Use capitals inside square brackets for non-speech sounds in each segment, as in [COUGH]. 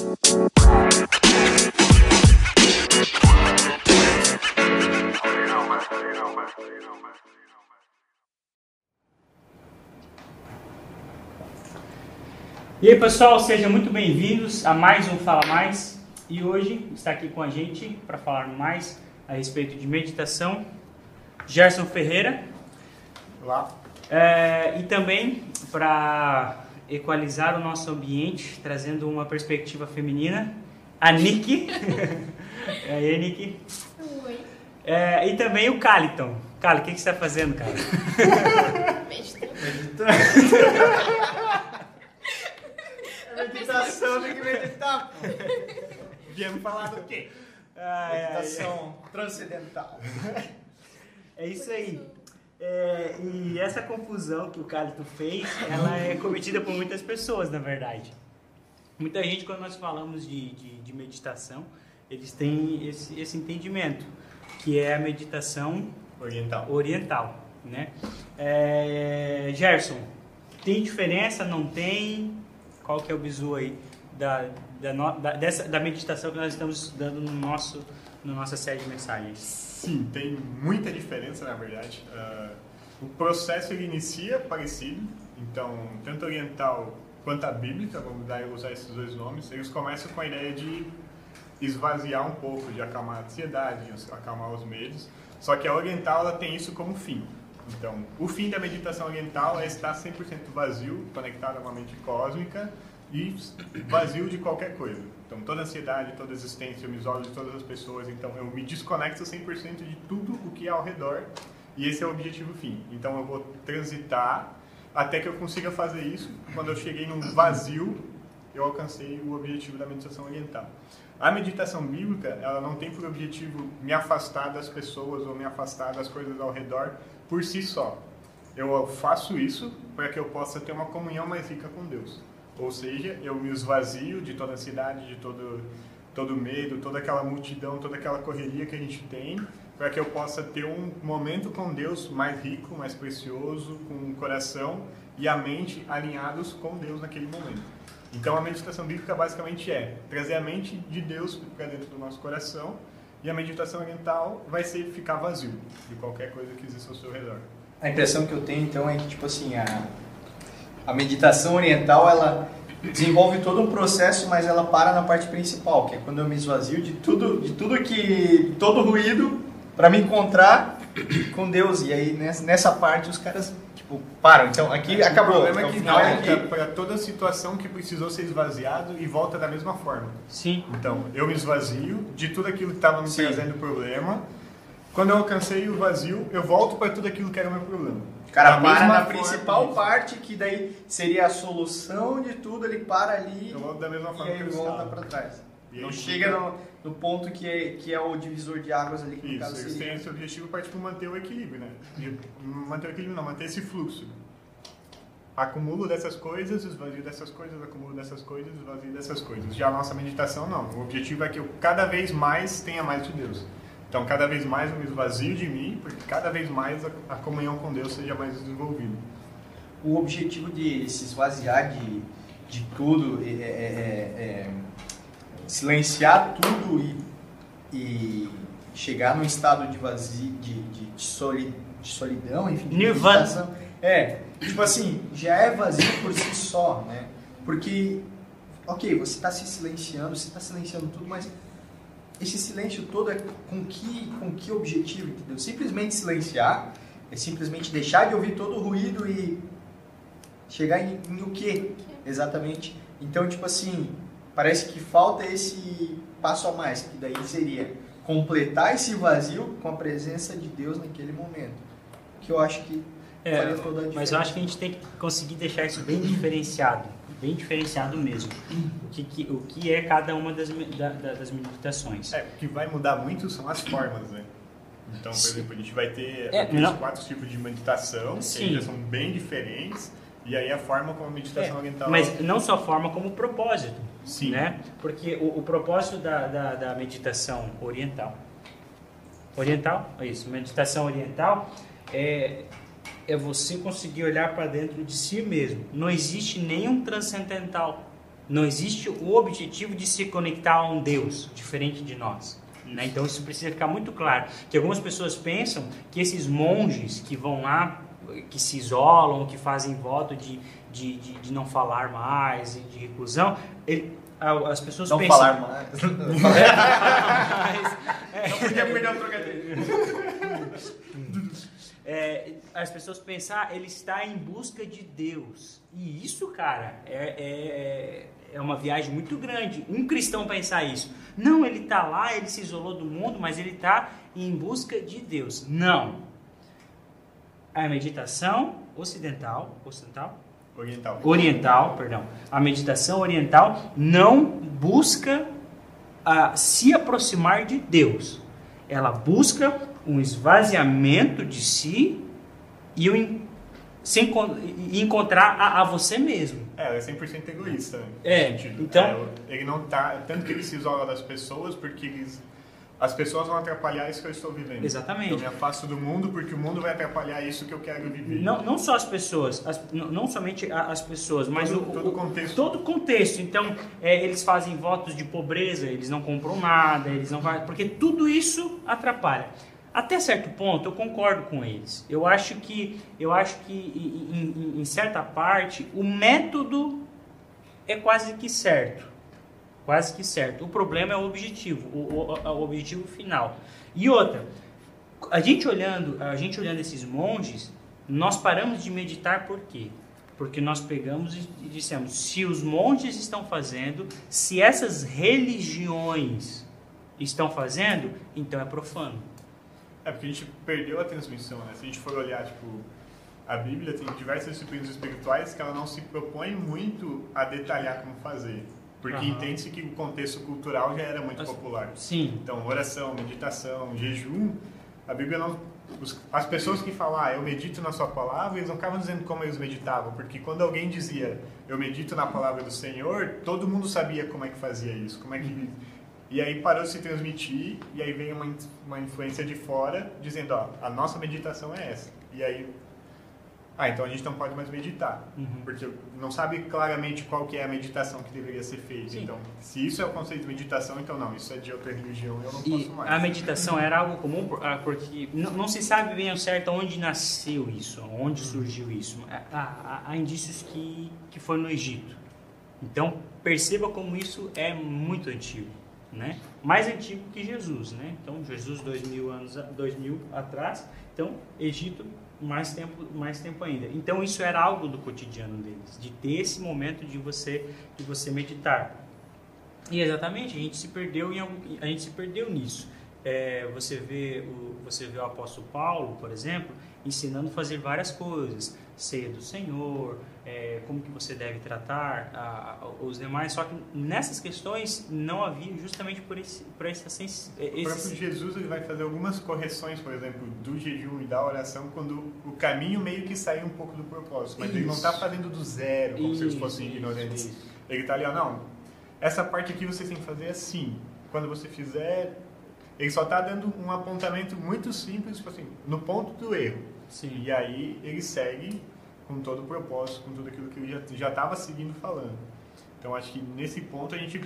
E aí pessoal, sejam muito bem-vindos a mais um Fala Mais. E hoje está aqui com a gente para falar mais a respeito de meditação, Gerson Ferreira. Olá. É, e também para equalizar o nosso ambiente, trazendo uma perspectiva feminina, a Nick. e [LAUGHS] aí, Nick? Oi. É, e também o Caliton. Cali, o que, que você está fazendo, cara? Meditando. Meditação tem que meditar, pô. Viemos falar do quê? Ai, ai, Meditação transcendental. É isso aí. É, e essa confusão que o Calito fez, ela é cometida por muitas pessoas, na verdade. Muita gente, quando nós falamos de, de, de meditação, eles têm esse, esse entendimento, que é a meditação Oriental. oriental, né? É, Gerson, tem diferença? Não tem? Qual que é o bizu aí da, da, da- dessa, da meditação que nós estamos dando no nosso, no nossa série de mensagens? Sim, tem muita diferença, na verdade. Ah, o processo ele inicia parecido, então, tanto oriental quanto a bíblica, vamos dar, usar esses dois nomes, eles começam com a ideia de esvaziar um pouco, de acalmar a ansiedade, de acalmar os medos. Só que a oriental ela tem isso como fim. Então, o fim da meditação oriental é estar 100% vazio, conectado a uma mente cósmica e vazio de qualquer coisa. Então, toda ansiedade, toda existência, eu me isolo de todas as pessoas, então eu me desconecto 100% de tudo o que é ao redor e esse é o objetivo fim. Então, eu vou transitar até que eu consiga fazer isso. Quando eu cheguei num vazio, eu alcancei o objetivo da meditação oriental. A meditação bíblica, ela não tem por objetivo me afastar das pessoas ou me afastar das coisas ao redor por si só. Eu faço isso para que eu possa ter uma comunhão mais rica com Deus. Ou seja, eu me esvazio de toda a ansiedade, de todo todo medo, toda aquela multidão, toda aquela correria que a gente tem, para que eu possa ter um momento com Deus mais rico, mais precioso, com o coração e a mente alinhados com Deus naquele momento. Então a meditação bíblica basicamente é trazer a mente de Deus para dentro do nosso coração e a meditação oriental vai ser ficar vazio de qualquer coisa que exista ao seu redor. A impressão que eu tenho então é que tipo assim a, a meditação oriental ela desenvolve todo um processo, mas ela para na parte principal, que é quando eu me esvazio de tudo, de tudo que todo ruído para me encontrar com Deus. E aí nessa, nessa parte os caras tipo param. Então aqui acabou. O problema é Então, que o final é aqui. para toda situação que precisou ser esvaziado e volta da mesma forma. Sim. Então, eu me esvazio de tudo aquilo que estava me Sim. trazendo problema. Quando eu alcancei o vazio, eu volto para tudo aquilo que era o meu problema. O cara para na principal isso. parte, que daí seria a solução de tudo, ele para ali Eu volto da mesma e forma aí que eu volta para trás. E Não aí chega no, no ponto que é, que é o divisor de águas ali, que no Isso, caso eles têm seria. esse objetivo para tipo, manter o equilíbrio, né? Manter o equilíbrio, não, manter esse fluxo. Acumulo dessas coisas, esvazio dessas coisas, acumulo dessas coisas, esvazio dessas coisas. Já a nossa meditação, não. O objetivo é que eu cada vez mais tenha mais de Deus. Então, cada vez mais eu me esvazio de mim, porque cada vez mais a, a comunhão com Deus seja mais desenvolvida. O objetivo de se esvaziar de, de tudo, é, é- é- é silenciar tudo e, e chegar num estado de vazio, de, de, de soli- de solidão, enfim, de Nirvana. meditação. É, tipo assim, já é vazio por si só, né? Porque, ok, você está se silenciando, você está silenciando tudo, mas esse silêncio todo é com que, com que objetivo, entendeu? Simplesmente silenciar é simplesmente deixar de ouvir todo o ruído e chegar em, em o quê? Exatamente. Então, tipo assim, parece que falta esse passo a mais, que daí seria completar esse vazio com a presença de Deus naquele momento. Que eu acho que É, faria toda a diferença. mas eu acho que a gente tem que conseguir deixar isso bem diferenciado, bem diferenciado mesmo. O que, que- o que é cada uma das, da- da- das meditações. É, o que vai mudar muito são as formas, né? Então, por exemplo, a gente vai ter É, aqueles não- quatro tipos de meditação, Sim. que já são bem diferentes, e aí a forma como a meditação É, oriental... mas não só a forma, como o propósito. Sim. Né? Porque o, o propósito da, da, da meditação oriental. Oriental? É isso. Meditação oriental é, é você conseguir olhar para dentro de si mesmo. Não existe nenhum transcendental. Não existe o objetivo de se conectar a um Deus diferente de nós. Né? Então isso precisa ficar muito claro. Que algumas pessoas pensam que esses monges que vão lá, que se isolam, que fazem voto de, de, de, de não falar mais, de reclusão, ele, as pessoas não pensam. falar mais. [LAUGHS] Não falar mais. É. Não podia perder o trocadilho. É, as pessoas pensam, ah, ele está em busca de Deus. E isso, cara, é, é, é uma viagem muito grande. Um cristão pensar isso. Não, ele está lá, ele se isolou do mundo, mas ele está em busca de Deus. Não. A meditação ocidental, ocidental, oriental, oriental, perdão. A meditação oriental não busca uh, se aproximar de Deus. Ela busca um esvaziamento de si e um se encontrar a, a, você mesmo. É, ela é 100% egoísta. É, então... É, ele não tá... Tanto que ele se isola das pessoas porque eles, as pessoas vão atrapalhar isso que eu estou vivendo. Exatamente. Eu me afasto do mundo porque o mundo vai atrapalhar isso que eu quero viver. Não, não só as pessoas, as, não, somente as pessoas, mas todo, o, todo o contexto. Todo contexto. Então, é, eles fazem votos de pobreza, eles não compram nada, eles não porque tudo isso atrapalha. Até certo ponto eu concordo com eles. Eu acho que, eu acho que em, em, em certa parte o método é quase que certo. Quase que certo. O problema é o objetivo, o, o, o objetivo final. E outra, a gente olhando, a gente olhando esses monges, nós paramos de meditar por quê? Porque nós pegamos e dissemos: se os monges estão fazendo, se essas religiões estão fazendo, então é profano. É porque a gente perdeu a transmissão, né? Se a gente for olhar, tipo, a Bíblia tem diversas disciplinas espirituais que ela não se propõe muito a detalhar como fazer. Porque uhum. entende-se que o contexto cultural já era muito popular. Sim. Então, oração, meditação, jejum, a Bíblia não... Os, as pessoas que falam, ah, eu medito na sua palavra, eles não estavam dizendo como eles meditavam. Porque quando alguém dizia, eu medito na palavra do Senhor, todo mundo sabia como é que fazia isso, como é que... E aí parou de se transmitir, e aí vem uma, uma influência de fora dizendo, ó, a nossa meditação é essa. E aí, ah, então a gente não pode mais meditar, uhum. porque não sabe claramente qual que é a meditação que deveria ser feita. Sim. Então, se isso é o conceito de meditação, então não, isso é de outra religião, eu não e posso mais. A meditação era algo comum, ah, porque não, não se sabe bem ao certo onde nasceu isso, onde uhum. surgiu isso. Há, há, há indícios que, que foi no Egito. Então, perceba como isso é muito antigo né? Mais antigo que Jesus, né? Então Jesus dois mil anos, dois mil atrás, então Egito mais tempo, mais tempo ainda. Então isso era algo do cotidiano deles, de ter esse momento de você, de você meditar. E exatamente a gente se perdeu em a gente se perdeu nisso. É, você vê o você vê o apóstolo Paulo, por exemplo, ensinando a fazer várias coisas, ceia do Senhor, é, como que você deve tratar a, a, os demais, só que nessas questões não havia justamente por esse por essa sens... esse... O próprio Jesus ele vai fazer algumas correções, por exemplo, do jejum e da oração quando o caminho meio que sai um pouco do propósito, mas isso. ele não está fazendo do zero, como isso, se eles fossem ignorantes. Isso. Ele está ali, ó, não, essa parte aqui você tem que fazer assim. Quando você fizer, ele só está dando um apontamento muito simples, tipo assim, no ponto do erro. Sim. E aí ele segue com todo o propósito, com tudo aquilo que ele já estava seguindo falando. Então acho que nesse ponto a gente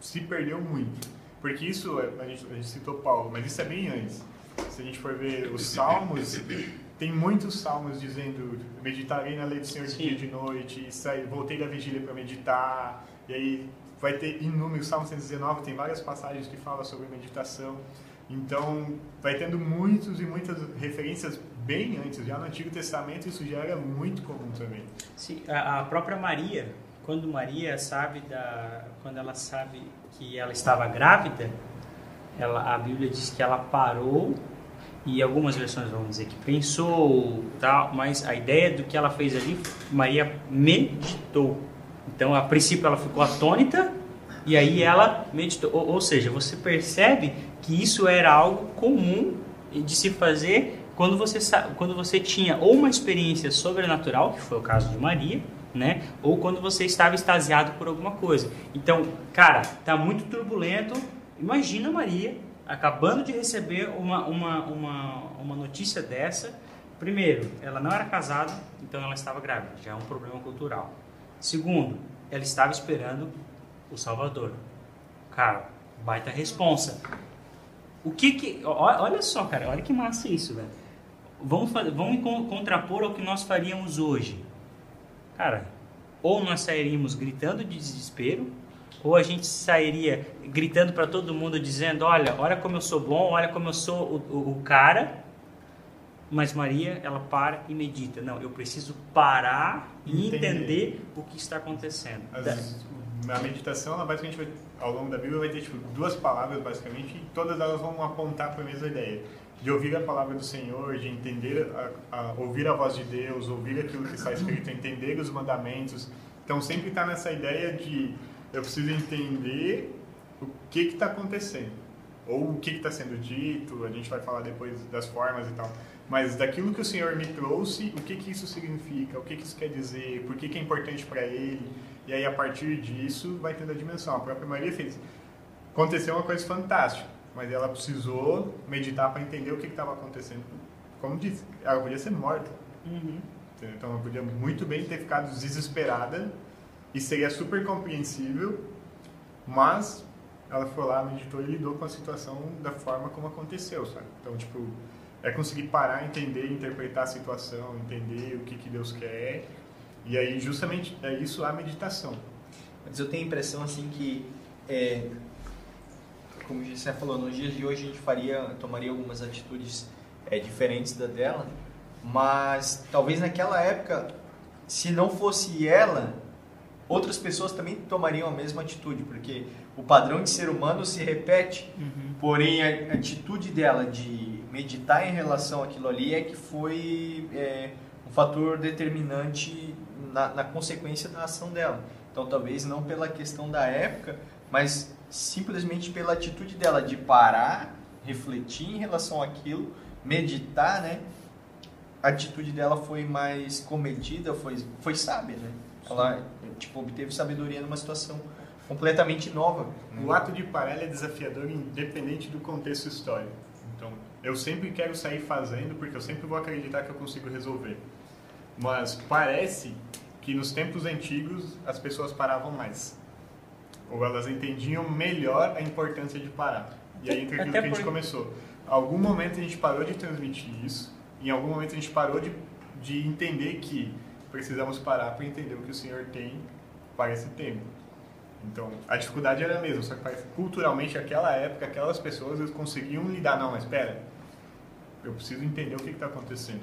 se perdeu muito. Porque isso, é, a gente, a gente citou Paulo, mas isso é bem antes. Se a gente for ver os salmos, tem muitos salmos dizendo meditarei na lei do Senhor de dia e de noite, saí, voltei da vigília para meditar, e aí vai ter inúmeros, Salmo 119 tem várias passagens que falam sobre meditação. Então, vai tendo muitos e muitas referências bem antes, já no Antigo Testamento isso já era muito comum também. Sim, a, própria Maria, quando Maria sabe da, quando ela sabe que ela estava grávida, ela, a Bíblia diz que ela parou e algumas versões vão dizer que pensou, tal, mas a ideia do que ela fez ali, Maria meditou. Então, a princípio ela ficou atônita e aí ela meditou. Ou, ou seja, você percebe que isso era algo comum de se fazer quando você, quando você tinha ou uma experiência sobrenatural, que foi o caso de Maria, né? Ou quando você estava extasiado por alguma coisa. Então, cara, tá muito turbulento. Imagina Maria acabando de receber uma, uma, uma, uma notícia dessa. Primeiro, ela não era casada, então ela estava grávida, já é um problema cultural. Segundo, ela estava esperando o Salvador. Cara, baita responsa. O que que. Olha só, cara, olha que massa isso, velho. Vamos, vamos contrapor ao que nós faríamos hoje. Cara, ou nós sairíamos gritando de desespero, ou a gente sairia gritando para todo mundo dizendo: Olha, olha como eu sou bom, olha como eu sou o, o, o cara. Mas Maria, ela para e medita. Não, eu preciso parar e entender, entender o que está acontecendo. As, a meditação, ela basicamente vai, ao longo da Bíblia vai ter tipo, duas palavras basicamente e todas elas vão apontar para a mesma ideia de ouvir a palavra do Senhor, de entender, a, a, ouvir a voz de Deus, ouvir aquilo que está escrito, entender os mandamentos. Então sempre está nessa ideia de eu preciso entender o que está acontecendo ou o que está sendo dito. A gente vai falar depois das formas e tal. Mas daquilo que o Senhor me trouxe, o que, que isso significa, o que, que isso quer dizer, por que, que é importante para Ele. E aí, a partir disso, vai tendo a dimensão. A própria Maria fez. Aconteceu uma coisa fantástica, mas ela precisou meditar para entender o que estava acontecendo. Como disse, ela podia ser morta. Uhum. Então, ela podia muito bem ter ficado desesperada e seria super compreensível, mas ela foi lá, meditou e lidou com a situação da forma como aconteceu, sabe? Então, tipo, é conseguir parar, entender, interpretar a situação, entender o que, que Deus quer e aí, justamente, é isso a meditação. Mas eu tenho a impressão, assim, que, é, como você falou, nos dias de hoje a gente faria, tomaria algumas atitudes é, diferentes da dela, mas talvez naquela época, se não fosse ela, outras pessoas também tomariam a mesma atitude, porque o padrão de ser humano se repete, uhum. porém a atitude dela de meditar em relação àquilo ali é que foi é, um fator determinante na, na consequência da ação dela. Então, talvez não pela questão da época, mas simplesmente pela atitude dela de parar, refletir em relação àquilo, meditar, né? A atitude dela foi mais comedida, foi, foi sábia, né? Ela, tipo, obteve sabedoria numa situação completamente nova. Né? O ato de parar é desafiador independente do contexto histórico. Então, eu sempre quero sair fazendo porque eu sempre vou acreditar que eu consigo resolver. Mas parece que nos tempos antigos as pessoas paravam mais. Ou elas entendiam melhor a importância de parar. E aí entra aquilo que a gente por... começou. Algum momento a gente parou de transmitir isso, em algum momento a gente parou de, de entender que precisamos parar para entender o que o Senhor tem para esse tempo. Então, a dificuldade era a mesma, só que culturalmente, aquela época, aquelas pessoas eles conseguiam lidar. Não, mas espera, eu preciso entender o que está acontecendo.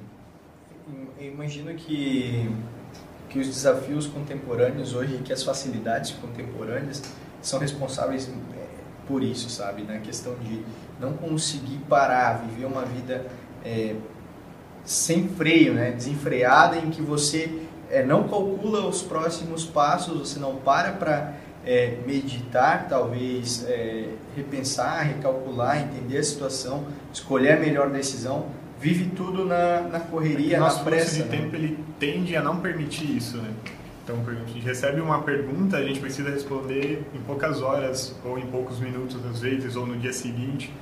Eu imagino que que os desafios contemporâneos hoje, que as facilidades contemporâneas são responsáveis é, por isso, sabe? Na questão de não conseguir parar, viver uma vida é, sem freio, né? desenfreada, em que você é, não calcula os próximos passos, você não para para é, meditar, talvez é, repensar, recalcular, entender a situação, escolher a melhor decisão, vive tudo na, na correria, é na pressa. Nosso né? tempo ele tende a não permitir isso, né? Então, a gente recebe uma pergunta, a gente precisa responder em poucas horas, ou em poucos minutos às vezes, ou no dia seguinte.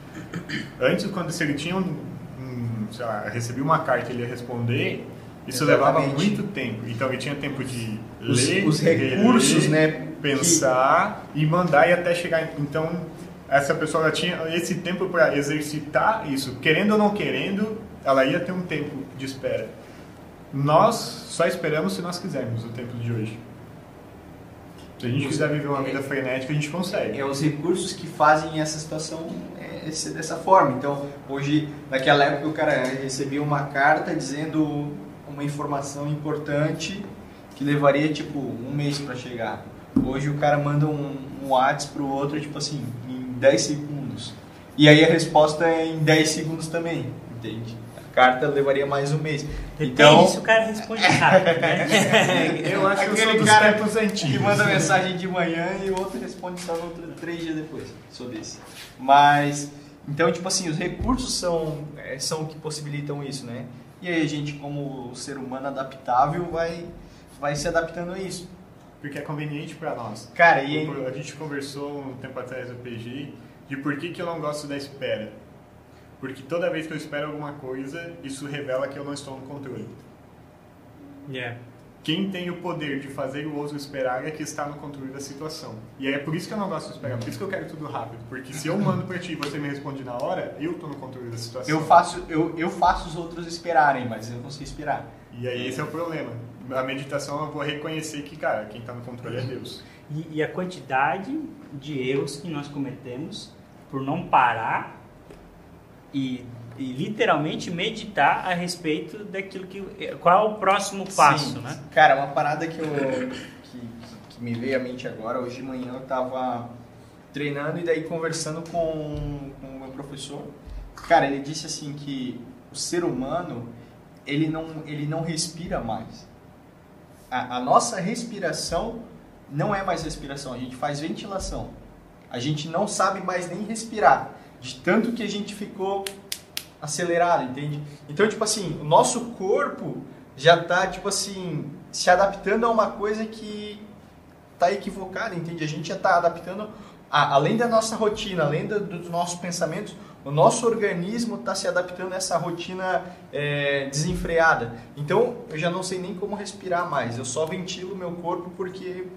Antes, quando ele tinha um, um sei lá, recebia uma carta e ele ia responder, isso Exatamente. levava muito tempo. Então, ele tinha tempo de os, ler, os recursos, né? Pensar que... e mandar e até chegar. Então, essa pessoa tinha esse tempo para exercitar isso, querendo ou não querendo, ela ia ter um tempo de espera. Nós só esperamos se nós quisermos o tempo de hoje. Se a gente quiser viver uma vida frenética, a gente consegue. É os recursos que fazem essa situação é, ser dessa forma. Então, hoje, naquela época, o cara recebia uma carta dizendo uma informação importante que levaria tipo um mês para chegar. Hoje o cara manda um, um WhatsApp pro outro, tipo assim, em 10 segundos. E aí a resposta é em 10 segundos também, entende? Carta levaria mais um mês. Então, isso o cara responde rápido, né? [LAUGHS] eu acho que eu sou dos cara tempos antigos. Que manda mensagem de manhã e o outro responde só no outro, três dias depois. Sou desse. Mas, então, tipo assim, os recursos são, é, são o que possibilitam isso, né? E aí a gente, como ser humano adaptável, vai, vai se adaptando a isso. Porque é conveniente para nós. Cara, e... A gente conversou um tempo atrás no PG de por que, que eu não gosto da espera. Porque toda vez que eu espero alguma coisa, isso revela que eu não estou no controle. Yeah. quem tem o poder de fazer o outro esperar é que está no controle da situação. E é por isso que eu não gosto de esperar, por isso que eu quero tudo rápido. Porque se eu [LAUGHS] mando para ti e você me responde na hora, eu estou no controle da situação. Eu faço, eu, eu faço os outros esperarem, mas eu não sei esperar. E aí esse é o problema. A meditação eu vou reconhecer que, cara, quem está no controle é Deus. E, e a quantidade de erros que nós cometemos por não parar e e literalmente meditar a respeito daquilo que qual é o próximo passo, Sim. né? Cara, uma parada que eu que, que, me veio à mente agora, hoje de manhã eu tava treinando e daí conversando com, com o meu professor. Cara, ele disse assim que o ser humano ele não ele não respira mais. A, a nossa respiração não é mais respiração, a gente faz ventilação. A gente não sabe mais nem respirar, de tanto que a gente ficou acelerado, entende? Então, tipo assim, o nosso corpo já está tipo assim, se adaptando a uma coisa que está equivocada, entende? A gente já está adaptando, a, além da nossa rotina, além do, dos nossos pensamentos, o nosso organismo está se adaptando a essa rotina é, desenfreada. Então, eu já não sei nem como respirar mais. Eu só ventilo meu corpo porque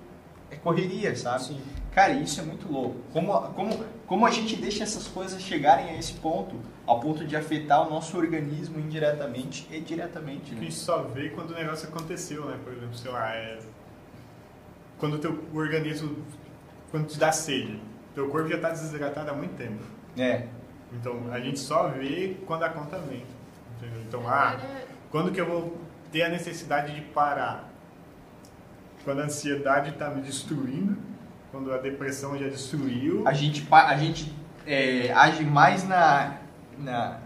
é correria, sabe? Sim. Cara, isso é muito louco. Como, como, como a gente deixa essas coisas chegarem a esse ponto, ao ponto de afetar o nosso organismo indiretamente e diretamente. Né? A gente só vê quando o negócio aconteceu, né? Por exemplo, sei lá, é... quando o teu organismo, quando te dá sede, teu corpo já está desidratado há muito tempo. É. Então, a gente só vê quando a conta vem. Entendeu? Então, ah, quando que eu vou ter a necessidade de parar? Quando a ansiedade está me destruindo quando a depressão já destruiu. A gente, a gente é, age mais na, na,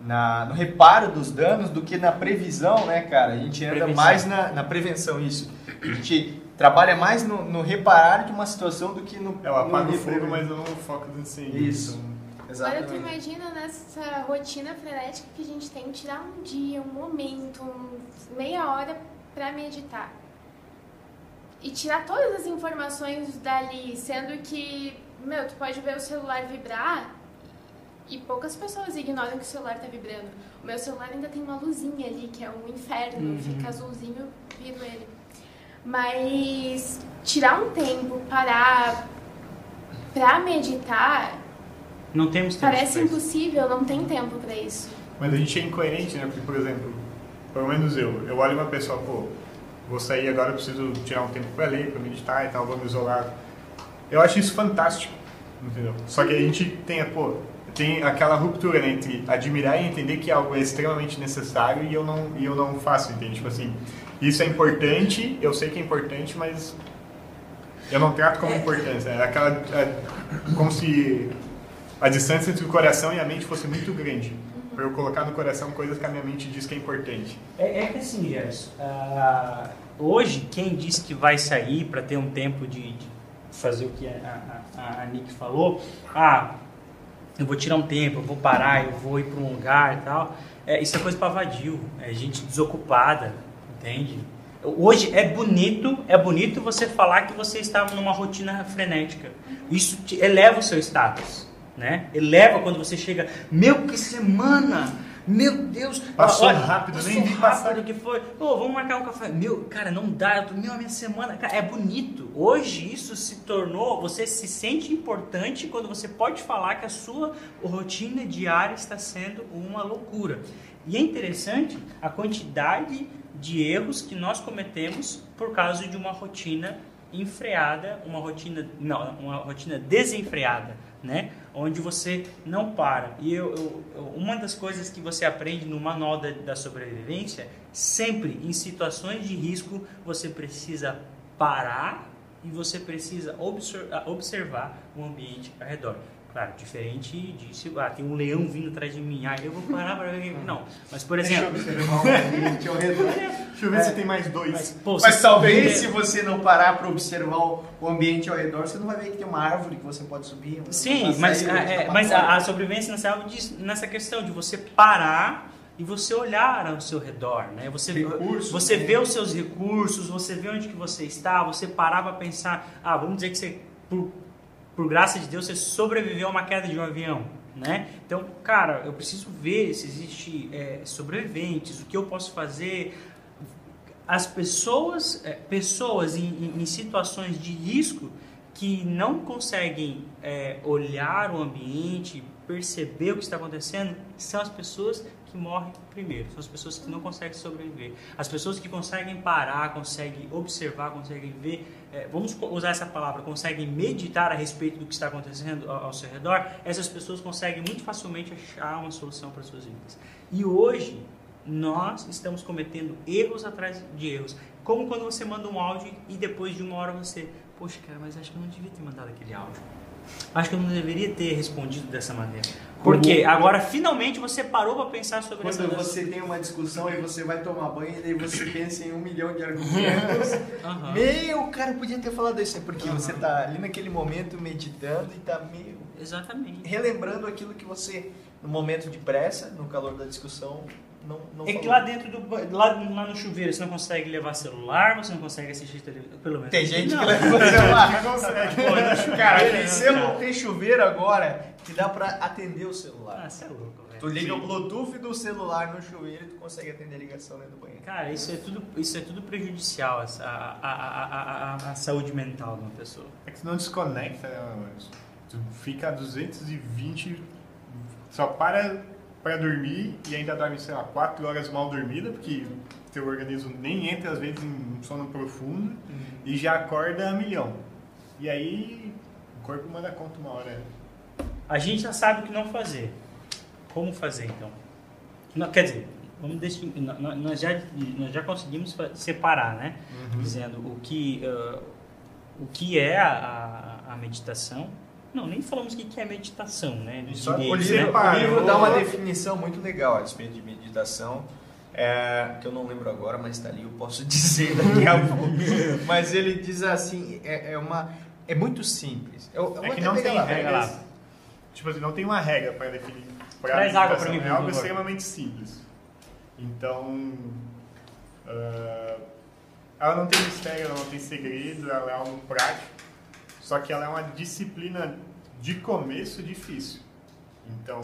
na, no reparo dos danos do que na previsão, né, cara? A gente anda prevenção. mais na, na prevenção, isso. A gente trabalha mais no, no, reparar de uma situação do que no. É, eu apago o fogo, mas não no foco do incêndio. Isso. Então, Exatamente. Agora tu imagina nessa rotina frenética que a gente tem, tirar um dia, um momento, um, meia hora para meditar e tirar todas as informações dali, sendo que, meu, tu pode ver o celular vibrar e poucas pessoas ignoram que o celular está vibrando. O meu celular ainda tem uma luzinha ali, que é um inferno, uhum. fica azulzinho, viro ele. Mas tirar um tempo, parar para meditar, não temos tempo parece impossível, não tem tempo para isso. Mas a gente é incoerente, né? Porque, por exemplo, pelo menos eu, eu olho uma pessoa, pô, vou sair agora, preciso tirar um tempo para ler, para meditar e tal, vou me isolar. Eu acho isso fantástico, entendeu? Só que a gente tem, pô, tem aquela ruptura né, entre admirar e entender que algo é extremamente necessário e eu não, e eu não faço, entende? Tipo assim, isso é importante, eu sei que é importante, mas eu não trato como importância. É aquela, é, como se a distância entre o coração e a mente fosse muito grande para eu colocar no coração coisas que a minha mente diz que é importante. É, é que assim, Gerson, uh, hoje quem disse que vai sair para ter um tempo de, de, fazer o que a, a, a Nick falou, ah, eu vou tirar um tempo, eu vou parar, eu vou ir para um lugar e tal, é, isso é coisa para vadio, é gente desocupada, entende? Hoje é bonito, é bonito você falar que você está numa rotina frenética. Isso eleva o seu status né? Eleva quando você chega, meu, que semana! Meu Deus! Passou olha, rápido, passou nem vi passar. que foi. Pô, vamos marcar um café. Meu, cara, não dá. Eu tô, meu, a minha semana. Cara, é bonito. Hoje isso se tornou. Você se sente importante quando você pode falar que a sua rotina diária está sendo uma loucura. E é interessante a quantidade de erros que nós cometemos por causa de uma rotina enfreada, uma rotina, não, uma rotina desenfreada, né? onde você não para. E eu, eu, uma das coisas que você aprende no manual da, da sobrevivência, sempre em situações de risco, você precisa parar e você precisa observar o ambiente ao redor. Claro, diferente disso, ah, tem um leão vindo atrás de mim, ah, eu vou parar para ver. Não, mas por exemplo. Deixa eu [LAUGHS] Deixa eu ver é, se tem mais dois. Mas, pô, mas talvez se você não parar para observar o ambiente ao redor, você não vai ver que tem uma árvore que você pode subir. Sim, mas, sair, é, é mas a, a, sobrevivência nessa, nessa questão de você parar e você olhar ao seu redor, né? Você, recursos, você né? vê os seus recursos, você vê onde que você está, você parar para pensar, ah, vamos dizer que você, por, por graça de Deus, você sobreviveu a uma queda de um avião, né? Então, cara, eu preciso ver se existe é, sobreviventes, o que eu posso fazer. as pessoas, é, pessoas em, em, situações de risco que não conseguem é, olhar o ambiente, perceber o que está acontecendo, são as pessoas que morrem primeiro, são as pessoas que não conseguem sobreviver. As pessoas que conseguem parar, conseguem observar, conseguem ver, é, vamos usar essa palavra, conseguem meditar a respeito do que está acontecendo ao, seu redor, essas pessoas conseguem muito facilmente achar uma solução para suas vidas. E hoje, nós estamos cometendo erros atrás de erros. Como quando você manda um áudio e depois de uma hora você, poxa, cara, mas acho que eu não devia ter mandado aquele áudio. Acho que eu não deveria ter respondido dessa maneira. Porque agora finalmente você parou para pensar sobre Quando essa você tem uma discussão e você vai tomar banho e daí você [COUGHS] pensa em um milhão de argumentos. Aham. Meu, o cara podia ter falado isso. É porque Aham. você tá ali naquele momento meditando e tá meio Exatamente. relembrando aquilo que você, no momento de pressa, no calor da discussão, não, não É que falou. lá dentro do lá, lá no chuveiro você não consegue levar celular, você não consegue assistir televisão, pelo menos. Tem gente não. que leva celular. Não consegue. Cara, não, tem, celu- cara. tem chuveiro agora que dá pra atender o celular. Ah, você é louco, velho. Tu liga Sim. o Bluetooth do celular no chuveiro e tu consegue atender a ligação dentro do banheiro. Cara, isso é tudo, isso é tudo prejudicial à, à, à- à saúde mental de uma pessoa. É que tu não desconecta, né, mano? Tu fica a 220, só para para dormir e ainda dorme, sei lá, 4 horas mal dormida, porque teu organismo nem entra às vezes em sono profundo e já acorda a milhão. E aí o corpo manda conta uma hora. A gente já sabe o que não fazer. Como fazer então? Não, quer dizer, vamos nó- nós, já, nós já conseguimos separar, né? Dizendo o que, ah, o que é a, a meditação. Não, nem falamos o que é meditação, né? Dos Só direitos, o O livro, né? O livro dá uma definição muito legal a respeito de meditação, é, que eu não lembro agora, mas está ali, eu posso [LAUGHS] dizer daqui a pouco. mas ele diz assim, é, é uma, é muito simples. Eu, eu É que não tem lá. regras. lá. Tipo assim, não tem uma regra para definir. pra Traz água pra mim, É algo extremamente simples. Então, ah, ela não tem mistério, ela não tem segredo, ela é algo prático. Só que ela é uma disciplina de começo difícil. Então,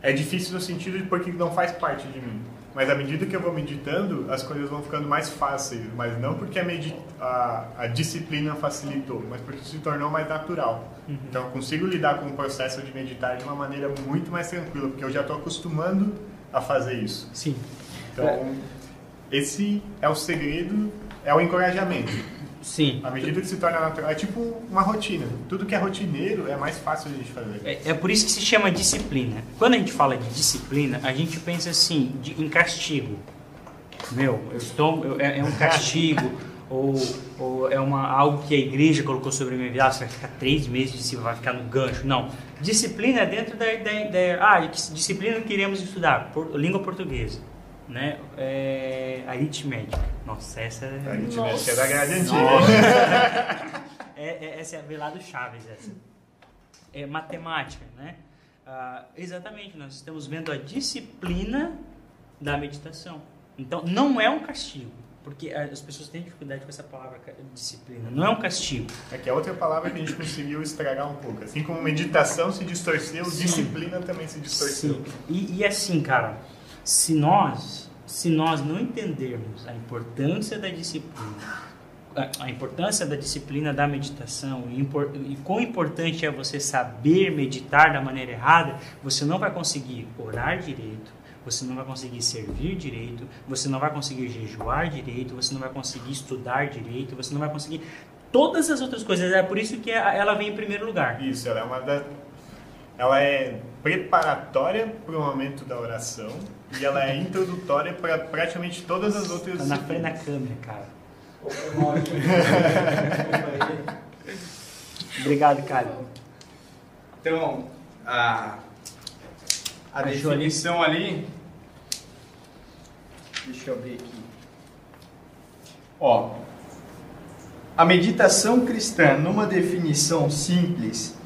é difícil no sentido de porque não faz parte de mim. Mas à medida que eu vou meditando, as coisas vão ficando mais fáceis. Mas não porque a, a, a disciplina facilitou, mas porque se tornou mais natural. Então eu consigo lidar com o processo de meditar de uma maneira muito mais tranquila, porque eu já estou acostumando a fazer isso. Sim. Então, esse é o segredo, é o encorajamento. Sim. À medida que se torna natural, é tipo uma rotina. Tudo que é rotineiro é mais fácil de a gente fazer. É, é por isso que se chama disciplina. Quando a gente fala de disciplina, a gente pensa assim, de- em castigo. Meu, eu estou, eu- é, é um [LAUGHS] castigo, ou, ou é uma, algo que a igreja colocou sobre a minha vida, ah, você vai ficar três meses de disciplina, vai ficar no gancho. Não. Disciplina é dentro da ideia. Ah, disciplina que queremos estudar? Por- língua portuguesa. Né? É, aritmética. Nossa, essa é. A gente Nossa. é da grade antiga. [LAUGHS] É, é, essa é a Velado Chaves, essa. É matemática, né? Ah, exatamente, nós estamos vendo a disciplina da meditação. Então, não é um castigo, porque as pessoas têm dificuldade com essa palavra disciplina. Não é um castigo. É que é outra palavra que a gente conseguiu estragar um pouco. Assim como meditação se distorceu, Sim. disciplina também se distorceu. Sim. E, e assim, cara, se nós, se nós não entendermos a importância da disciplina, a, importância da disciplina da meditação e, e quão importante é você saber meditar da maneira errada, você não vai conseguir orar direito, você não vai conseguir servir direito, você não vai conseguir jejuar direito, você não vai conseguir estudar direito, você não vai conseguir todas as outras coisas. É por isso que ela vem em primeiro lugar. Isso, ela é uma. Ela é preparatória para o momento da oração e ela é introdutória para praticamente todas as outras Tá na frente da câmera, cara. [LAUGHS] Obrigado, cara. Então, a, a Achou definição ali. Deixa eu abrir aqui. Ó, a meditação cristã, numa definição simples,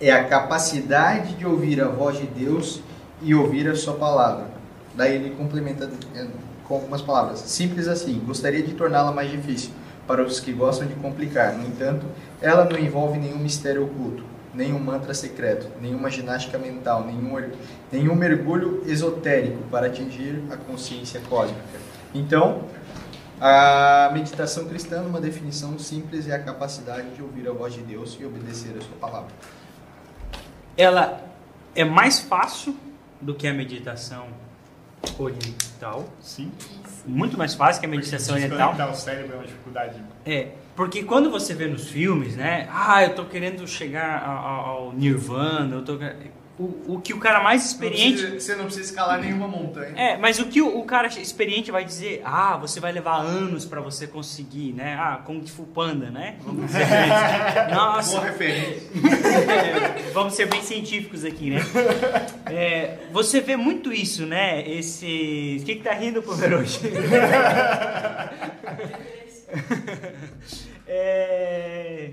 é a capacidade de ouvir a voz de Deus e ouvir a sua palavra. Daí ele complementa eh, com algumas palavras. Simples assim, gostaria de torná-la mais difícil para os que gostam de complicar. No entanto, ela não envolve nenhum mistério oculto, nenhum mantra secreto, nenhuma ginástica mental, nenhum, er- nenhum mergulho esotérico para atingir a consciência cósmica. Então, A meditação cristã, uma definição simples, é a capacidade de ouvir a voz de Deus e obedecer a sua palavra. Ela é mais fácil do que a meditação oriental. Sim. Muito mais fácil que a meditação oriental. O cérebro é uma dificuldade. É, porque quando você vê nos filmes, né? Ah, eu tô querendo chegar ao, ao Nirvana, eu tô... O, o que o cara mais experiente... Não precisa- você não precisa escalar nenhuma montanha. É, mas o que o, o cara experiente vai dizer, ah, você vai levar anos pra você conseguir, né? Ah, Kung Fu Panda, né? Vamos dizer isso. [LAUGHS] Nossa, Boa referência. é, [LAUGHS] vamos ser bem científicos aqui, né? É, você vê muito isso, né? Esse. O que, que tá rindo, Poveroche? [LAUGHS] é...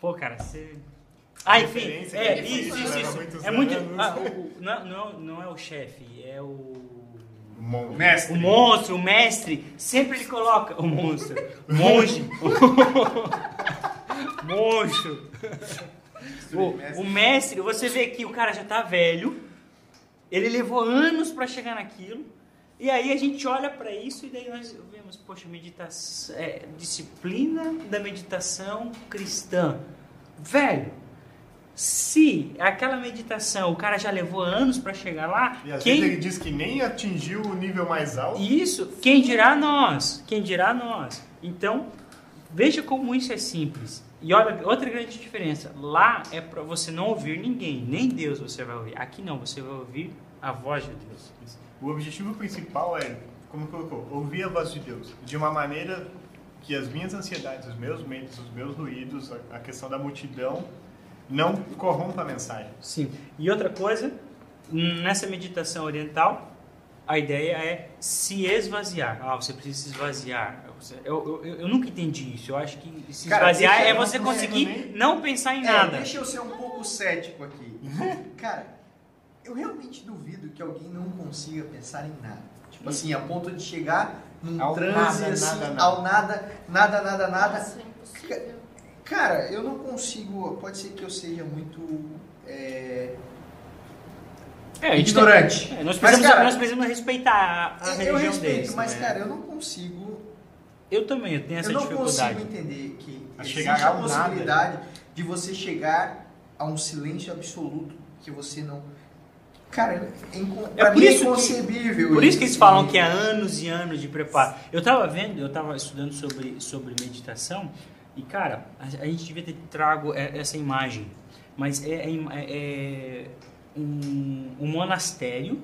Pô, cara, você. Ah, enfim, é, que isso, isso, leva isso. É muito. ah, o- o- não, não, não é o chefe, é o. Mestre. O monstro, o mestre, sempre ele coloca o monstro, [LAUGHS] o monge, [LAUGHS] o monstro. O, o mestre, você vê que o cara já tá velho, ele levou anos para chegar naquilo, e aí a gente olha para isso e daí nós vemos, poxa, meditação, é, disciplina da meditação cristã. Velho, se aquela meditação o cara já levou anos para chegar lá, E às quem vezes ele diz que nem atingiu o nível mais alto. isso, quem dirá nós? Quem dirá nós? Então, veja como isso é simples. E olha, outra grande diferença. Lá é para você não ouvir ninguém, nem Deus você vai ouvir. Aqui não, você vai ouvir a voz de Deus. O objetivo principal é, como colocou, ouvir a voz de Deus de uma maneira que as minhas ansiedades, os meus medos, os meus ruídos, a, a questão da multidão não corrompa a mensagem. Sim. E outra coisa, nessa meditação oriental, a ideia é se esvaziar. Ah, você precisa se esvaziar. Eu, eu, eu nunca entendi isso. Eu acho que se Cara, esvaziar é você não conseguir nem- não pensar em É, nada. deixa eu ser um pouco cético aqui. [LAUGHS] Cara, eu realmente duvido que alguém não consiga pensar em nada. Tipo assim, a ponto de chegar num Ao transe nada, assim, nada, nada. ao nada, nada, nada, nada. Nossa, é impossível. Cara, eu não consigo. Pode ser que eu seja muito. é, É, gente ignorante. tem- é, nós, Mas, precisamos, cara, nós precisamos respeitar a, eu religião respeito, deles. mas, né? cara, eu não consigo. eu também eu tenho essa eu não dificuldade. consigo entender que A existe chegar a ao nada. possibilidade de você chegar a um silêncio absoluto que você não. Cara, é. É por mim é isso que- inconcebível. Por isso que eles falam que é anos e anos de preparo. Eu tava vendo, eu tava estudando sobre, sobre meditação e, cara, a, a gente devia ter trago é- essa imagem. Mas é, é- é um, um monastério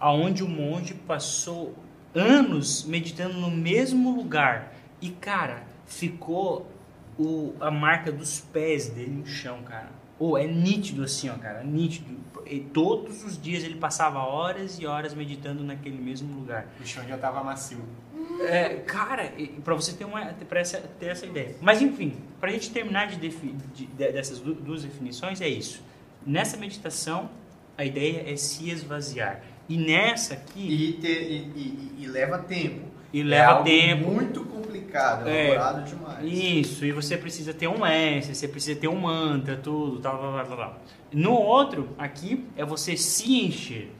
onde o monge passou anos meditando no mesmo lugar. E, cara, ficou o, a marca dos pés dele no chão, cara. Ou é nítido assim, ó, cara, nítido. E todos os dias ele passava horas e horas meditando naquele mesmo lugar. O chão já estava macio. É, cara, pra você ter, uma, pra essa, ter essa ideia. Mas enfim, pra gente terminar de, defi- de- de- dessas du- duas definições, é isso. Nessa meditação, a ideia é se esvaziar. E nessa aqui, E, ter- e- e- e leva tempo. e é leva algo tempo. muito complicado, É. elaborado demais. Isso, e você precisa ter um mestre, você precisa ter um mantra, tudo, tal, tal, tal. No outro, aqui, é você se encher.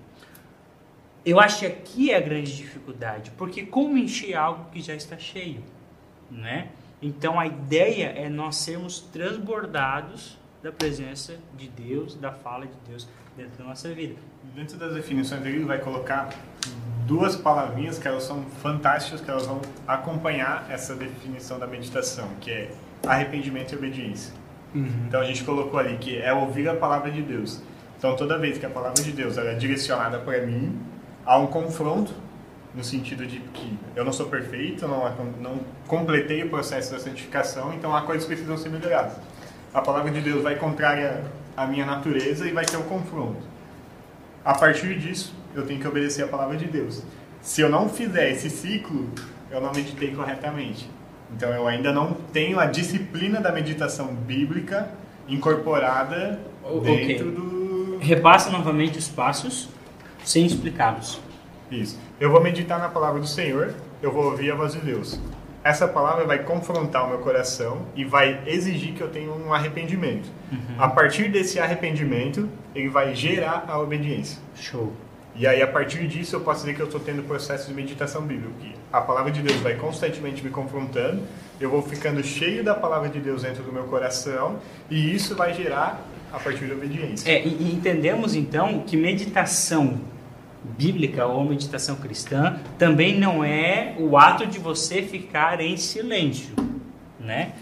Eu acho que aqui é a grande dificuldade, porque como encher algo que já está cheio, né? Então a ideia é nós sermos transbordados da presença de Deus, da fala de Deus dentro da nossa vida. Dentro das definições ele vai colocar duas palavrinhas que elas são fantásticas, que elas vão acompanhar essa definição da meditação, que é arrependimento e obediência. Então a gente colocou ali que é ouvir a palavra de Deus. Então toda vez que a palavra de Deus ela é direcionada para mim, há um confronto no sentido de que eu não sou perfeito, não, não completei o processo da santificação, então há coisas que precisam ser melhoradas. A palavra de Deus vai contrária à minha natureza e vai ter o confronto. A partir disso, eu tenho que obedecer a palavra de Deus. Se eu não fizer esse ciclo, eu não meditei corretamente. Então eu ainda não tenho a disciplina da meditação bíblica incorporada dentro ok. do Repassa novamente os passos sem explicá-los. Isso. Eu vou meditar na palavra do Senhor, eu vou ouvir a voz de Deus. Essa palavra vai confrontar o meu coração e vai exigir que eu tenha um arrependimento. A partir desse arrependimento, ele vai gerar a obediência. Show. E aí, a partir disso, eu posso dizer que eu estou tendo processo de meditação bíblica. Que a palavra de Deus vai constantemente me confrontando, eu vou ficando cheio da palavra de Deus dentro do meu coração, e isso vai gerar a partir da obediência. É, e entendemos então que meditação bíblica ou meditação cristã também não é o ato de você ficar em silêncio, né?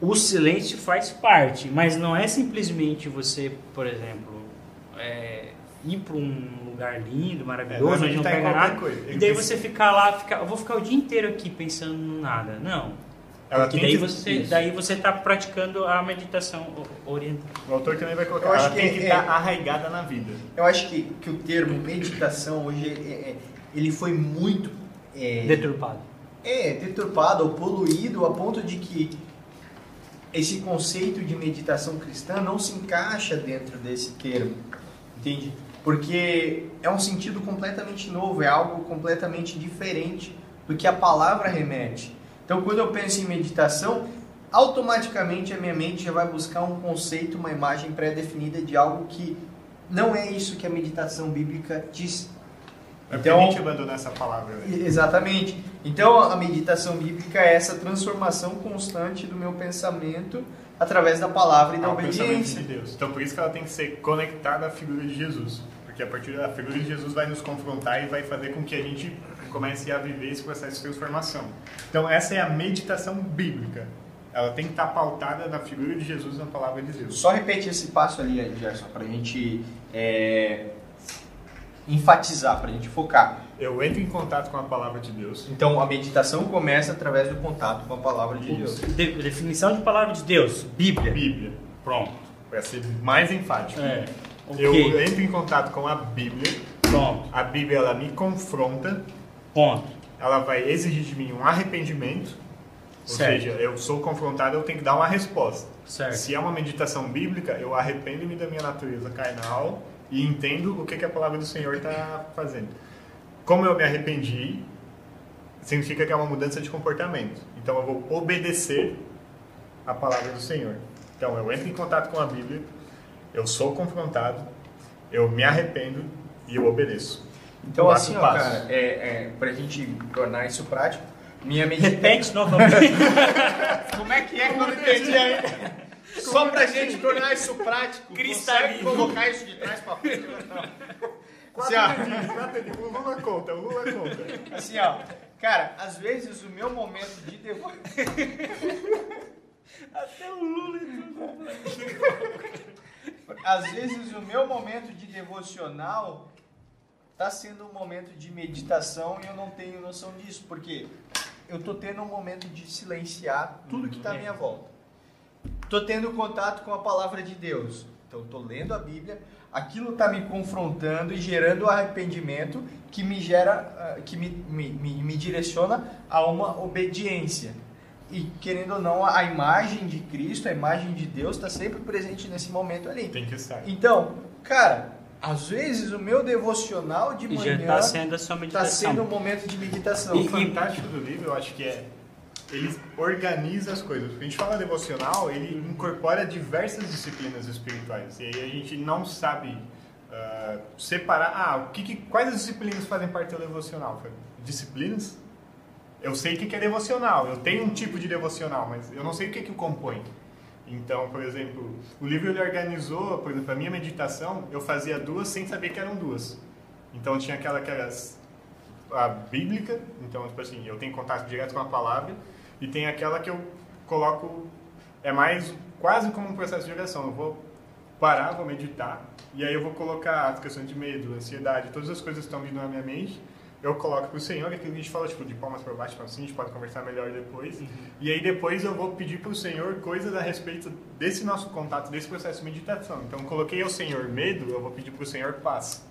O silêncio faz parte, mas não é simplesmente você, por exemplo, é, ir para um lugar lindo, maravilhoso, É, onde não pega nada, coisa. e daí você ficar lá, ficar, eu vou ficar o dia inteiro aqui pensando no nada. Não. Ela tem daí que- você, isso. daí você está praticando a meditação oriental. O autor também vai colocar, Eu acho ela que tem que é- estar arraigada na vida. Eu acho que, que o termo meditação hoje é- é- ele foi muito é, Deturpado. é, deturpado ou poluído a ponto de que esse conceito de meditação cristã não se encaixa dentro desse termo, entende? Porque é um sentido completamente novo, é algo completamente diferente do que a palavra remete. Então, quando eu penso em meditação, automaticamente a minha mente já vai buscar um conceito, uma imagem pré-definida de algo que não é isso que a meditação bíblica diz. É Então- a gente abandonar essa palavra. né? Exatamente. Então a meditação bíblica é essa transformação constante do meu pensamento através da palavra e da pensamento obediência. de Deus. Então por isso que ela tem que ser conectada à figura de Jesus. Porque a partir da figura de Jesus vai nos confrontar e vai fazer com que a gente comece a viver esse processo de transformação. Então essa é a meditação bíblica. Ela tem que estar pautada na figura de Jesus na palavra de Deus. Só repete esse passo ali, Gerson, para a gente é, enfatizar, para a gente focar. Eu entro em contato com a palavra de Deus. Então a meditação começa através do contato com a palavra de Deus. De- definição de palavra de Deus, Bíblia. Bíblia. Pronto. Para ser mais enfático. É. Eu Ok. entro em contato com a Bíblia. Pronto. A Bíblia ela me confronta. Ponto. Ela vai exigir de mim um arrependimento. Ou Certo. seja, eu sou confrontado, eu tenho que dar uma resposta. Certo. Se é uma meditação bíblica, eu arrependo-me da minha natureza carnal e entendo o que, que a palavra do Senhor está fazendo. Como eu me arrependi, significa que é uma mudança de comportamento. Então eu vou obedecer a palavra do Senhor. Então eu entro em contato com a Bíblia, eu sou confrontado, eu me arrependo e eu obedeço. Então Passo assim, ó, passo. cara, é, é, para a gente tornar isso prático, minha meditação... Repete [LAUGHS] novamente. Como é que é que eu não entendi ainda? Só pra gente tornar isso prático, Cristalino. consegue colocar isso de trás pra frente? Não. Assim, ó. O Lula conta, o Lula conta. assim, ó, cara, às vezes o meu momento de devo... Até o Lula. Às vezes o meu momento de devocional tá sendo um momento de meditação e eu não tenho noção disso, porque eu tô tendo um momento de silenciar tudo que tá à minha volta. Tô tendo contato com a palavra de Deus. Então tô lendo a Bíblia, aquilo tá me confrontando e gerando arrependimento que me gera, ah, que me, me, me, me direciona a uma obediência. E querendo ou não, a imagem de Cristo, a imagem de Deus está sempre presente nesse momento ali. Tem que estar. Então, cara, às vezes o meu devocional de manhã está sendo a sua está meditação. sendo um momento de meditação. O fantástico do livro, eu acho que é ele organiza as coisas. Quando a gente fala devocional, ele incorpora diversas disciplinas espirituais. E aí a gente não sabe ah, separar. Ah, o que, que- quais as disciplinas fazem parte do devocional? Disciplinas? Eu sei o que, que é devocional. Eu tenho um tipo de devocional, mas eu não sei o que, que o compõe. Então, por exemplo, o livro ele organizou, por exemplo, a minha meditação, eu fazia duas sem saber que eram duas. Então tinha aquela que era a bíblica, então, tipo assim, eu tenho contato direto com a palavra, e tem aquela que eu coloco, é mais quase como um processo de oração. Eu vou parar, vou meditar, e aí eu vou colocar as questões de medo, ansiedade, todas as coisas que estão vindo na minha mente, eu coloco pro Senhor, aquilo que a gente fala, tipo, de palmas para baixo, para cima, a gente pode conversar melhor depois, e aí depois eu vou pedir pro Senhor coisas a respeito desse nosso contato, desse processo de meditação. Então, coloquei ao Senhor medo, eu vou pedir pro Senhor paz.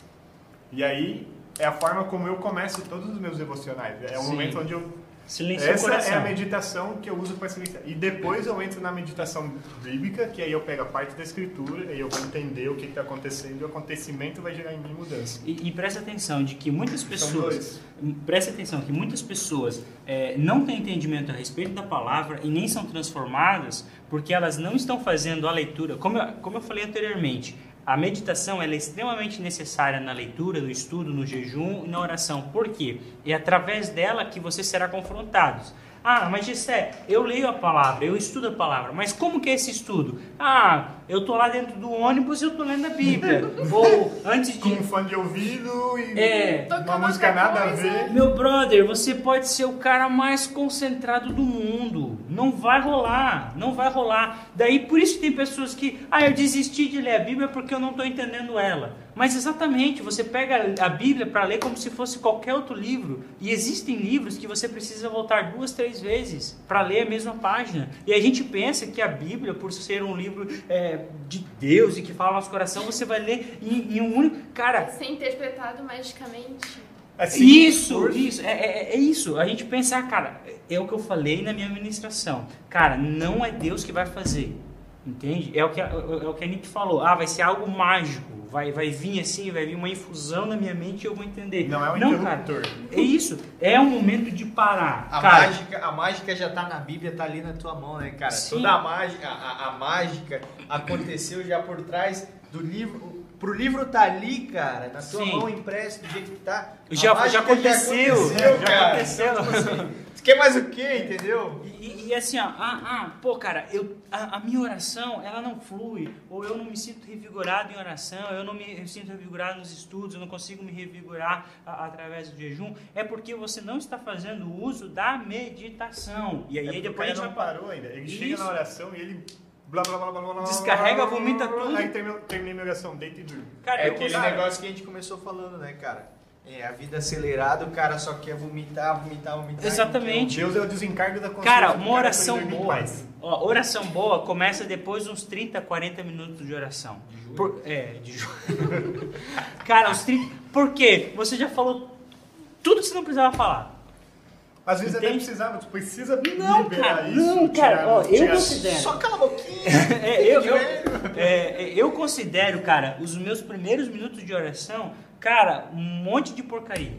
E aí é a forma como eu começo todos os meus devocionais. É o Sim. momento onde eu. Silencia Essa é a meditação que eu uso para silenciar. E depois eu entro na meditação bíblica, que aí eu pego a parte da escritura, e eu vou entender o que está acontecendo, e o acontecimento vai gerar em mim mudança. E, e presta atenção de que muitas pessoas, presta atenção que muitas pessoas é, não têm entendimento a respeito da palavra e nem são transformadas porque elas não estão fazendo a leitura. Como eu, como eu falei anteriormente, a meditação é extremamente necessária na leitura, no estudo, no jejum e na oração. Por quê? É através dela que você será confrontado. Ah, mas Gessé, eu leio a palavra, eu estudo a palavra, mas como que é esse estudo? Ah, eu tô lá dentro do ônibus e eu tô lendo a Bíblia. [LAUGHS] Ou antes de. Com um fone de ouvido e É. uma música nada a coisa. ver. Meu brother, você pode ser o cara mais concentrado do mundo. Não vai rolar, não vai rolar. Daí por isso que tem pessoas que, ah, eu desisti de ler a Bíblia porque eu não estou entendendo ela. Mas exatamente, você pega a Bíblia para ler como se fosse qualquer outro livro. E existem livros que você precisa voltar duas, três vezes para ler a mesma página. E a gente pensa que a Bíblia, por ser um livro é, de Deus e que fala no nosso coração, você vai ler em, em um único. Cara, Ser interpretado magicamente. Assim, isso, por- isso, é, é- é isso. A gente pensar, cara, é o que eu falei na minha ministração. Cara, não é Deus que vai fazer. Entende? É o que a, é o que a Nick falou. Ah, vai ser algo mágico. Vai, vai vir assim, vai vir uma infusão na minha mente e eu vou entender. Não é um cara. interruptor. É isso. É um momento de parar. A, cara, mágica, a mágica já tá na Bíblia, tá ali na tua mão, né, cara? Sim. Toda a mágica, a- a mágica aconteceu já por trás do livro. Pro livro tá ali, cara, na tua Sim. mão impresso do jeito que tá. A já, mágica já aconteceu. aconteceu, Já cara. aconteceu. Você quer mais o quê, entendeu? E, e- assim, ó, ah, ah, pô, cara, eu, a, a minha oração, ela não flui, ou eu não me sinto revigorado em oração, eu não me sinto revigorado nos estudos, eu não consigo me revigorar a- através do jejum, é porque você não está fazendo uso da meditação. E aí, É depois a gente não vai... parou ainda. Ele Isso. chega na oração e ele blá blá blá blá blá. Descarrega, vomita tudo. Aí termina- terminei minha oração, deita e durmo. Cara, É aquele consigo- negócio que a gente começou falando, né, cara? É a vida acelerada, o cara só quer vomitar, vomitar, vomitar. Exatamente. Deus é o desencargo da consciência. Cara, uma oração em boa. Ó, oração boa começa depois de uns 30, 40 minutos de oração. Por- é, de ju- [LAUGHS] Cara, os 30. Por quê? Você já falou tudo que você não precisava falar. Às vezes até Entende? precisava, tu precisa Não, liberar cara, isso. não, cara, ó, eu considero. Só cala a boquinha. [LAUGHS] É, eu, eu, é, é, eu considero, cara, os meus primeiros minutos de oração, cara, um monte de porcaria.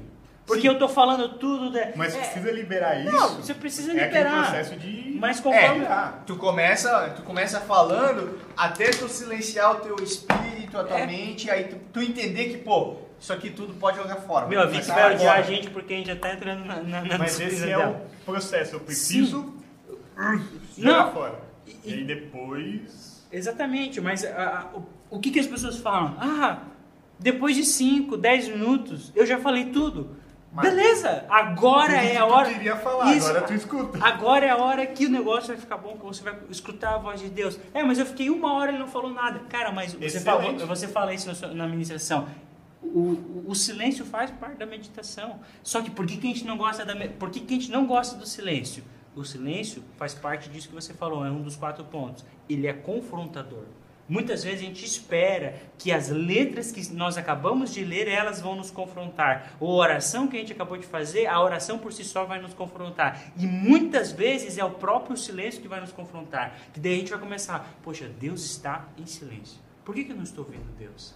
Porque Sim. eu tô falando tudo da. Mas é, precisa liberar isso. Não, você precisa É aquele liberar. processo de. Mas conforme. É, Tu começa, tu começa falando até tu silenciar o teu espírito, a tua É. mente, aí tu, tu entender que, pô, isso aqui tudo pode jogar fora. Meu, a tá vai odiar a gente porque a gente já tá entrando na, na, na Mas esse é dela. o processo. Eu preciso Não. jogar fora. E- E, aí depois. Exatamente, mas a- a- o, o que, que as pessoas falam? Ah, depois de 5, 10 minutos, eu já falei tudo. Mas- Beleza, agora é a hora. queria falar, Isso. agora tu escuta. Agora é a hora que o negócio vai ficar bom, que você vai escutar a voz de Deus. É, mas eu fiquei uma hora e ele não falou nada. Cara, mas você falou, você fala isso na, ministração. O, o, silêncio faz parte da meditação. Só que por que, que a gente não gosta da por que, que a gente não gosta do silêncio? O silêncio faz parte disso que você falou, é um dos quatro pontos. Ele é confrontador. Muitas vezes a gente espera que as letras que nós acabamos de ler, elas vão nos confrontar. Ou a oração que a gente acabou de fazer, a oração por si só vai nos confrontar. E muitas vezes é o próprio silêncio que vai nos confrontar. Que daí a gente vai começar, poxa, Deus está em silêncio. Por que, que eu não estou vendo Deus?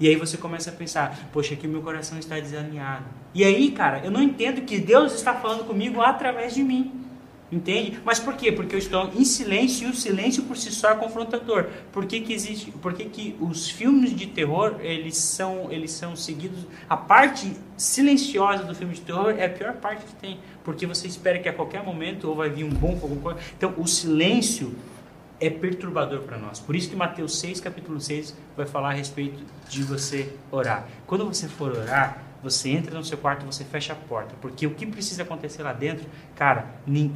E aí você começa a pensar, poxa, aqui meu coração está desalinhado. E aí, cara, eu não entendo que Deus está falando comigo através de mim. Entende? Mas por quê? Porque eu estou em silêncio e o silêncio por si só é confrontador. Por que, que existe? Por que, que os filmes de terror, eles são, eles são seguidos. A parte silenciosa do filme de terror é a pior parte que tem. Porque você espera que a qualquer momento ou vai vir um bom alguma coisa. Então o silêncio é perturbador para nós. Por isso que Mateus 6, capítulo 6, vai falar a respeito de você orar. Quando você for orar, você entra no seu quarto, você fecha a porta, porque o que precisa acontecer lá dentro, cara,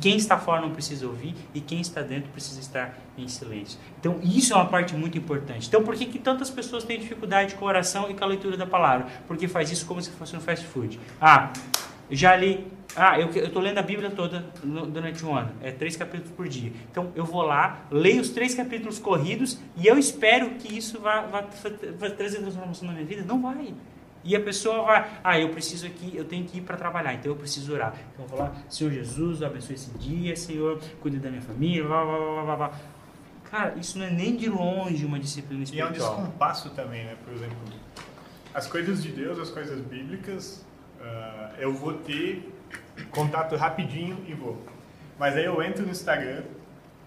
quem está fora não precisa ouvir e quem está dentro precisa estar em silêncio. Então, isso é uma parte muito importante. Então, por que, que tantas pessoas têm dificuldade com a oração e com a leitura da palavra? Porque faz isso como se fosse um fast food. Ah, já li. Ah, eu estou lendo a Bíblia toda no- durante um ano. É três capítulos por dia. Então eu vou lá, leio os três capítulos corridos e eu espero que isso vá, vá, vá trazer transformação na minha vida. Não vai. E a pessoa vai, ah, eu preciso aqui, eu tenho que ir para trabalhar, então eu preciso orar. Então eu vou lá, Senhor Jesus, abençoe esse dia, Senhor, cuide da minha família, blá, blá, blá, blá, blá. Cara, isso não é nem de longe uma disciplina E é um espiritual. descompasso também, né? Por exemplo, as coisas de Deus, as coisas bíblicas, ah, eu vou ter contato rapidinho e vou. Mas aí eu entro no Instagram,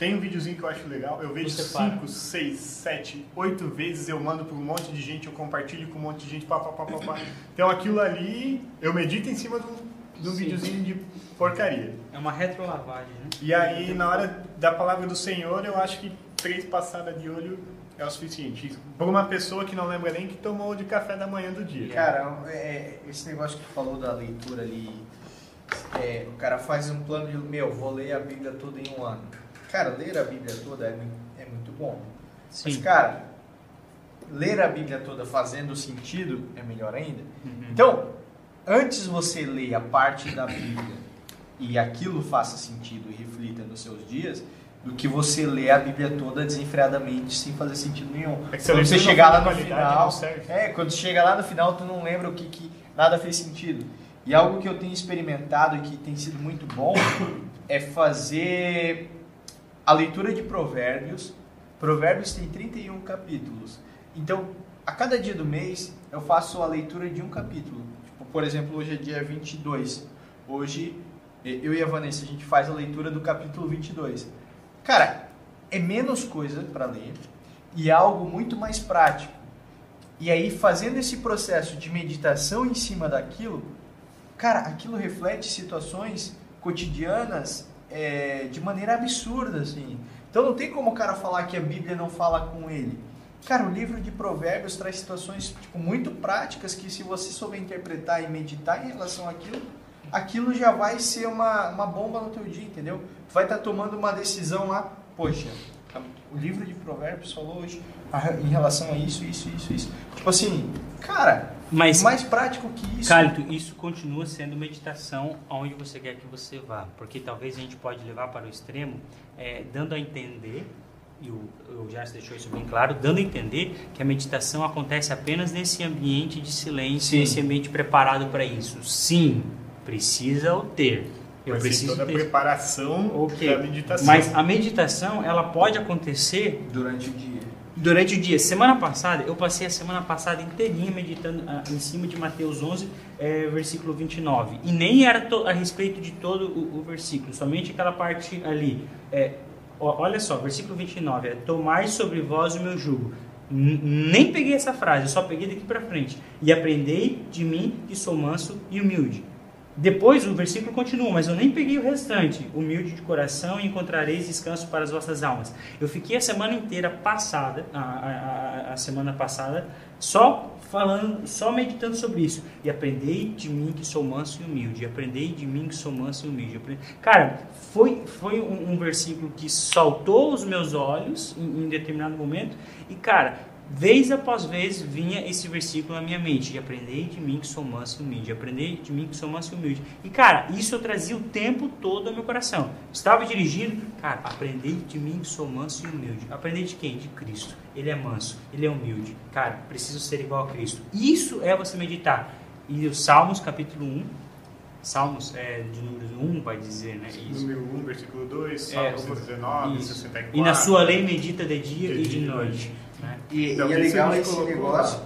tem um videozinho que eu acho legal, eu vejo Você para. 5, 6, 7, 8 vezes, eu mando para um monte de gente, eu compartilho com um monte de gente, pá, pá, pá, pá, pá. Então aquilo ali, eu medito em cima um, um Sim. videozinho de porcaria. É uma retrolavagem, né? E aí, na hora da palavra do Senhor, eu acho que três passadas de olho é o suficiente. Por uma pessoa que não lembra nem que tomou de café da manhã do dia. Cara, é, esse negócio que tu falou da leitura ali, é, o cara faz um plano de, meu, vou ler a Bíblia toda em um ano. Cara, ler a Bíblia toda é, mu- é muito bom. Mas, cara, ler a Bíblia toda fazendo sentido é melhor ainda. Uhum. Então, antes você ler a parte da Bíblia e aquilo faça sentido e reflita nos seus dias, do que você ler a Bíblia toda desenfreadamente sem fazer sentido nenhum. É que Quando você chegar lá no final, é, quando chega lá no final, tu não lembra o que, que nada fez sentido. E algo que eu tenho experimentado e que tem sido muito bom é fazer a leitura de Provérbios. Provérbios tem 31 capítulos. Então, a cada dia do mês, eu faço a leitura de um capítulo. Tipo, por exemplo, hoje é dia 22. Hoje, eu e a Vanessa, a gente faz a leitura do capítulo 22. Cara, é menos coisa para ler e é algo muito mais prático. E aí, fazendo esse processo de meditação em cima daquilo, cara, aquilo reflete situações cotidianas é, de maneira absurda, assim. Então não tem como o cara falar que a Bíblia não fala com ele. Cara, o livro de Provérbios traz situações tipo, muito práticas que se você souber interpretar e meditar em relação àquilo, aquilo já vai ser uma, uma bomba no teu dia, entendeu? Vai estar tomando uma decisão lá, poxa, o livro de Provérbios falou hoje em relação a isso, isso, isso, isso. Tipo assim, cara, Mas, mais prático que isso. Cálito, isso continua sendo meditação aonde você quer que você vá. Porque talvez a gente pode levar para o extremo, é, dando a entender, e o, o deixou isso bem claro, dando a entender que a meditação acontece apenas nesse ambiente de silêncio, Sim. nesse ambiente preparado para isso. Sim, precisa o ter. Eu preciso toda a ter. preparação Ok. da meditação. Mas a meditação, ela pode acontecer Durante o dia. Durante o dia. Semana passada, eu passei a semana passada inteirinha meditando ah, em cima de Mateus 11, eh, versículo 29. E nem era a respeito de todo o, o versículo, somente aquela parte ali. É, olha só, versículo 29 é: Tomai sobre vós o meu jugo. Nem peguei essa frase, eu só peguei daqui para frente. E aprendei de mim que sou manso e humilde. Depois o versículo continua, mas eu nem peguei o restante. Humilde de coração e encontrareis descanso para as vossas almas. Eu fiquei a semana inteira passada, a, a, a- semana passada, só falando, só meditando sobre isso. E aprendei de mim que sou manso e humilde. E aprendei de mim que sou manso e humilde. Cara, foi, foi um, um versículo que saltou os meus olhos em, em determinado momento. E, cara, Vez após vez vinha esse versículo na minha mente: e aprendei de mim que sou manso e humilde, aprendei de mim que sou manso e humilde. E cara, isso eu trazia o tempo todo ao meu coração. Estava dirigindo, cara, aprendei de mim que sou manso e humilde. Aprendei de quem? De Cristo. Ele é manso, ele é humilde. Cara, preciso ser igual a Cristo. Isso é você meditar. E os Salmos, capítulo 1, Salmos é, de número 1, vai dizer, né? Isso. Número 1, versículo 2, É, Salmo o- 119, isso. 64. E na sua lei medita de dia e de noite. Né? E, Então, e é isso legal esse colocou negócio. lá.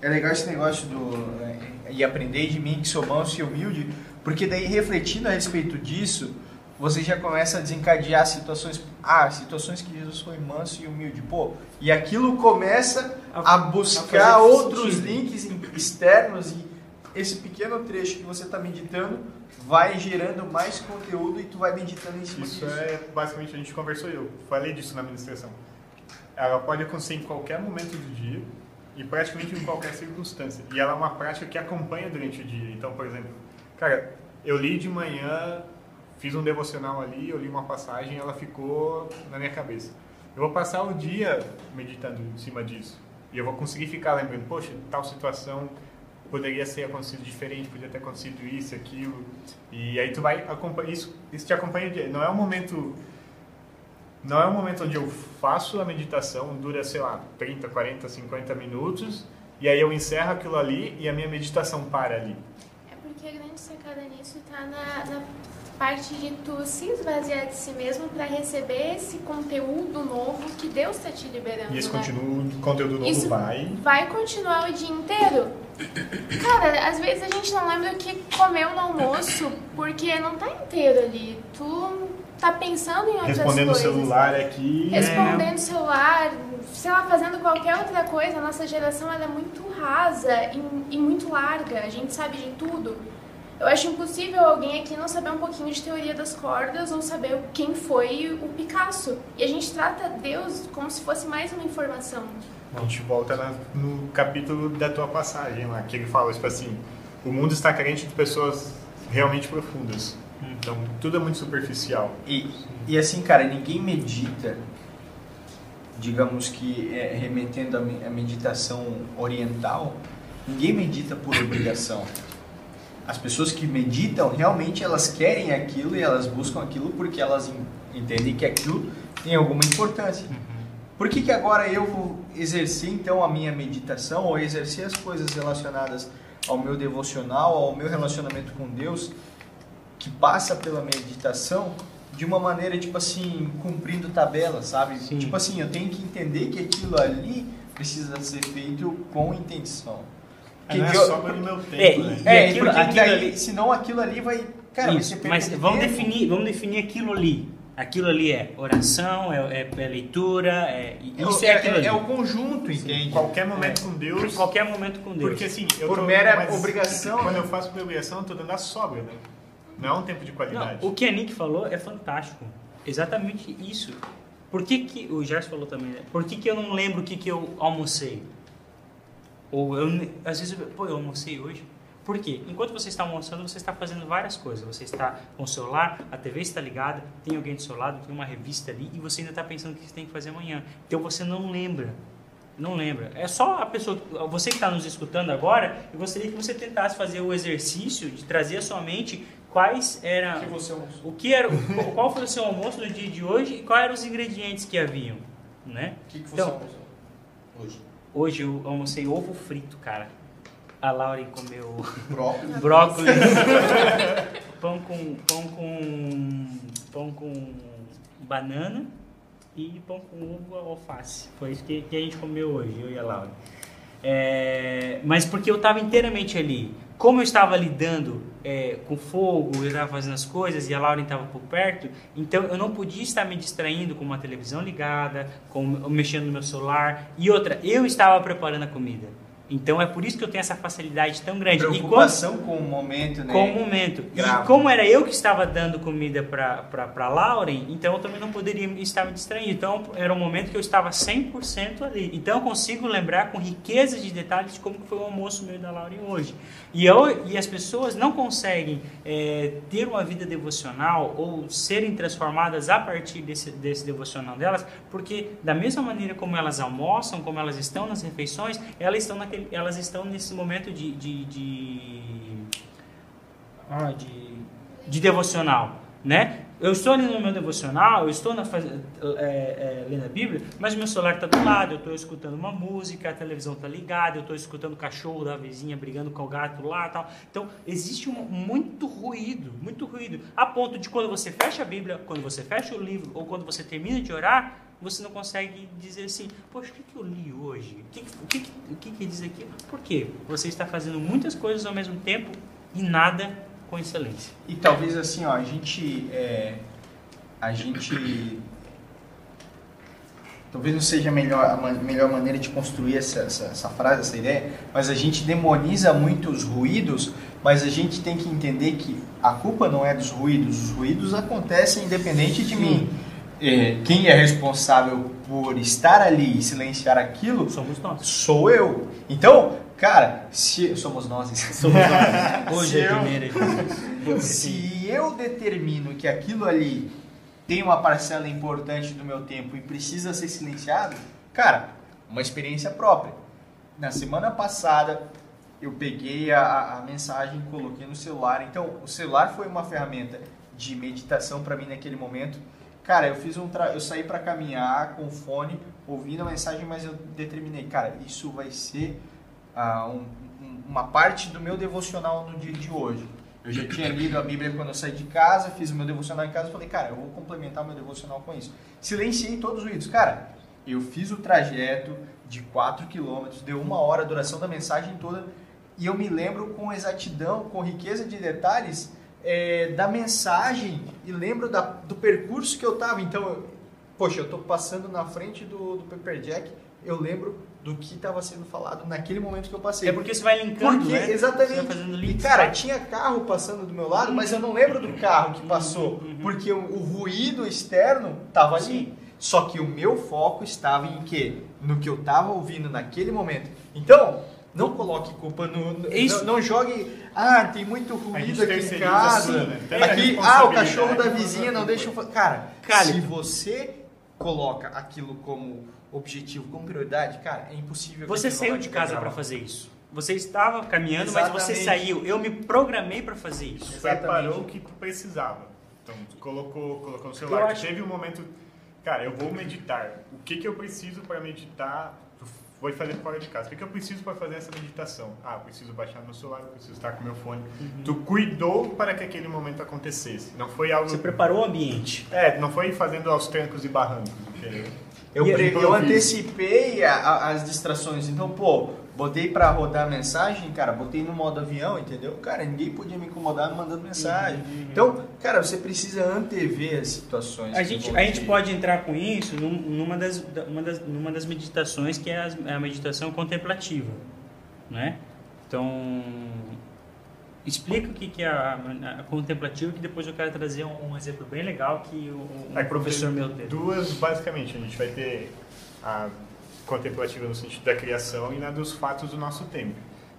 É legal esse negócio do. é, E aprender de mim que sou manso e humilde, porque daí refletindo a respeito disso, você já começa a desencadear situações. Ah, situações que Jesus foi manso e humilde. Pô, e aquilo começa a, A- buscar a outros sentido. links in- externos e esse pequeno trecho que você está meditando vai gerando mais conteúdo e tu vai meditando em cima Isso disso. é basicamente a gente conversou eu falei disso na administração. Ela pode acontecer em qualquer momento do dia e praticamente em qualquer circunstância. E ela é uma prática que acompanha durante o dia. Então, por exemplo, cara, eu li de manhã, fiz um devocional ali, eu li uma passagem, ela ficou na minha cabeça. Eu vou passar o dia meditando em cima disso. E eu vou conseguir ficar lembrando, poxa, tal situação poderia ser acontecido diferente, podia ter acontecido isso, aquilo. E aí tu vai acompanhar isso, isso te acompanha o dia. Não é um momento não é um momento onde eu faço a meditação, dura, sei lá, 30, 40, 50 minutos, e aí eu encerro aquilo ali e a minha meditação para ali. É porque a grande sacada nisso tá na, na parte de tu se esvaziar de si mesmo para receber esse conteúdo novo que Deus está te liberando. E esse né? continua, conteúdo novo Isso vai. vai continuar o dia inteiro. Cara, às vezes a gente não lembra o que comeu no almoço porque não tá inteiro ali. Tu tá pensando em outras Respondendo coisas. celular aqui. Respondendo o celular, sei lá, fazendo qualquer outra coisa. A nossa geração ela é muito rasa e, e muito larga. A gente sabe de tudo. Eu acho impossível alguém aqui não saber um pouquinho de teoria das cordas ou saber quem foi o Picasso. E a gente trata Deus como se fosse mais uma informação. A gente volta na- no capítulo da tua passagem lá, que ele fala, tipo assim, o mundo está carente de pessoas realmente profundas. Então, tudo é muito superficial. E, e assim, cara, ninguém medita, digamos que é, remetendo à me- à meditação oriental, ninguém medita por obrigação. As pessoas que meditam, realmente elas querem aquilo e elas buscam aquilo porque elas en- entendem que aquilo tem alguma importância. Por que, que agora eu vou exercer então a minha meditação ou exercer as coisas relacionadas ao meu devocional, ao meu relacionamento com Deus, que passa pela meditação de uma maneira tipo assim, cumprindo tabela, sabe? Sim. Tipo assim, eu tenho que entender que aquilo ali precisa ser feito com intenção. Não é de- só pelo meu tempo, É, né? e é, aquilo- porque aquilo daí, ali- senão aquilo ali vai, cara, vai Isso, perda mas vamos tempo. definir, vamos definir aquilo ali. Aquilo ali é oração, é, é- é leitura, é, É o- isso é, ali. é o conjunto, entende? Qualquer momento com Deus. Por qualquer momento com Deus. Porque assim, eu Por tô- mera mas obrigação, Quando né? eu faço por obrigação, eu tô dando a sobra, né? Não é um tempo de qualidade. Não, o que a Nick falou é fantástico. Exatamente isso. Por que, que o Gerson falou também, né? Por que, que eu não lembro o que, que eu almocei? Ou eu, às vezes, pô, eu almocei hoje. Por quê? Enquanto você está almoçando, você está fazendo várias coisas. Você está com o celular, a TV está ligada, tem alguém do seu lado, tem uma revista ali e você ainda está pensando o que você tem que fazer amanhã. Então você não lembra. Não lembra. É só a pessoa, você que está nos escutando agora, eu gostaria que você tentasse fazer o exercício de trazer à sua mente quais eram O que você almoçou? o que era, qual foi o seu almoço no dia de hoje e quais eram os ingredientes que haviam, né? O que, que você Então, almoçou hoje? Hoje eu almocei ovo frito, cara. A Lauren comeu Brócolis. [LAUGHS] brócolis, pão com pão com pão com banana e pão com uva alface. Foi isso que, que a gente comeu hoje, eu e a Lauren. É, mas porque eu estava inteiramente ali. Como eu estava lidando é, com fogo, eu estava fazendo as coisas e a Lauren estava por perto, então eu não podia estar me distraindo com uma televisão ligada, com, mexendo no meu celular. E outra, eu estava preparando a comida. Então é por isso que eu tenho essa facilidade tão grande. E quando, Preocupação com o momento, né? com o momento. Grave. E como era eu que estava dando comida para Lauren, então eu também não poderia estar me distraindo. Então era um momento que eu estava 100% ali. Então eu consigo lembrar com riqueza de detalhes de como foi o almoço meu da Lauren hoje. E, eu, e as pessoas não conseguem é, ter uma vida devocional ou serem transformadas a partir desse, desse devocional delas, porque da mesma maneira como elas almoçam, como elas estão nas refeições, elas estão, naquele, elas estão nesse momento de, de, de ah, de, de devocional, né? Eu estou ali no meu devocional, eu estou na, é, é, lendo a Bíblia, mas meu celular está do lado, eu estou escutando uma música, a televisão está ligada, eu estou escutando o cachorro da vizinha brigando com o gato lá tal. Então, existe um, muito ruído, muito ruído, a ponto de quando você fecha a Bíblia, quando você fecha o livro, ou quando você termina de orar, você não consegue dizer assim, poxa, o que, que eu li hoje? O que, que- o que, que- o que, que diz aqui? Por quê? Você está fazendo muitas coisas ao mesmo tempo e nada com excelência. E talvez assim, ó, a gente. é, a gente. Talvez não seja a melhor, a melhor maneira de construir essa, essa, essa frase, essa ideia, mas a gente demoniza muito os ruídos, mas a gente tem que entender que a culpa não é dos ruídos, os ruídos acontecem independente de mim. É, quem é responsável por estar ali e silenciar aquilo Somos nós. sou eu. Então, cara, se somos nós. [LAUGHS] Somos nós. Hoje Se é primeira [LAUGHS] Se eu determino que aquilo ali tem uma parcela importante do meu tempo e precisa ser silenciado, cara, uma experiência própria. Na semana passada, eu peguei a, a- mensagem coloquei no celular. Então, o celular foi uma ferramenta de meditação para mim naquele momento. Cara, eu fiz um tra... eu saí para caminhar com o fone, ouvindo a mensagem, mas eu determinei, cara, isso vai ser ah, um- um- uma parte do meu devocional no dia de hoje. Eu já tinha lido a Bíblia quando eu saí de casa, fiz o meu devocional em casa falei, cara, eu vou complementar o meu devocional com isso. Silenciei todos os ruídos. Cara, eu fiz o trajeto de 4 quilômetros, deu uma hora a duração da mensagem toda, e eu me lembro com exatidão, com riqueza de detalhes, é, da mensagem e lembro da, do percurso que eu tava. Então, eu- poxa, eu tô passando na frente do, do Pepper Jack, eu lembro do que estava sendo falado naquele momento que eu passei. É porque você vai linkando, Porque, né? Exatamente. fazendo E, cara, tinha carro passando do meu lado, mas eu não lembro do carro que passou, Uhum. porque o, o ruído externo tava ali. Sim. Só que o meu foco estava em quê? No que eu tava ouvindo naquele momento. Então, não coloque culpa no. no- Isso. Não, não jogue. Ah, tem muito ruído aqui em casa. assim, né? Aqui, ah, o cachorro da vizinha não deixa eu. Cara, Cara, se você coloca aquilo como objetivo, como prioridade, cara, é impossível. Você saiu de casa para fazer isso. Você estava caminhando, mas você Exatamente. saiu. Eu me programei para fazer isso. Você Exatamente. preparou o que tu precisava. Então, tu colocou, colocou no celular. acho- Teve um momento, cara, eu vou meditar. O que, que eu preciso para meditar? Vou fazer fora de casa. O que, eu preciso para fazer essa meditação? Ah, eu preciso baixar meu celular, eu preciso estar com meu fone. Uhum. Tu cuidou para que aquele momento acontecesse. Não foi algo. Você preparou o ambiente. É, não foi fazendo aos trancos e barrancos. entendeu? Eu, pre- eu improviso. antecipei a- a- as distrações. Então, pô, botei pra rodar a mensagem, cara, botei no modo avião, entendeu? Cara, ninguém podia me incomodar mandando mensagem. Então, cara, você precisa antever as situações. A gente, a gente te- pode entrar com isso num- numa das, da- uma das, numa das meditações que é é a meditação contemplativa, né? Então, explica o que que é a, a contemplativa, que depois eu quero trazer um, um exemplo bem legal que o, um professor tem meu teve. Duas, basicamente. A gente vai ter a contemplativa no sentido da criação e na dos fatos do nosso tempo.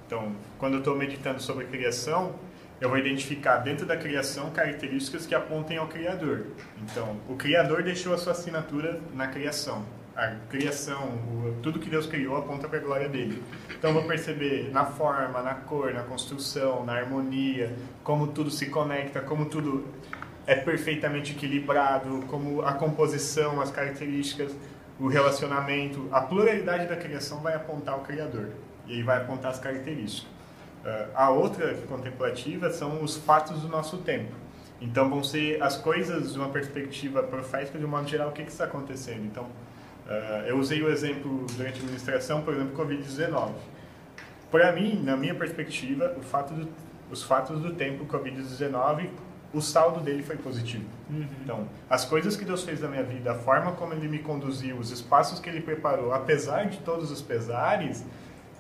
Então, quando eu estou meditando sobre criação, eu vou identificar dentro da criação características que apontem ao Criador. Então, o Criador deixou a sua assinatura na criação. A criação, o- tudo que Deus criou aponta para a glória dele. Então, eu vou perceber na forma, na cor, na construção, na harmonia, como tudo se conecta, como tudo é perfeitamente equilibrado, como a composição, as características, o relacionamento, a pluralidade da criação vai apontar o Criador e aí vai apontar as características. Ah, a outra contemplativa são os fatos do nosso tempo. Então vão ser as coisas de uma perspectiva profética de um modo geral o que que está acontecendo. Então ah, eu usei o exemplo durante a administração, por exemplo, Covid-19. Para mim, na minha perspectiva, fato do, os fatos do tempo Covid-19, o saldo dele foi positivo. Então, as coisas que Deus fez na minha vida, a forma como Ele me conduziu, os espaços que Ele preparou, apesar de todos os pesares,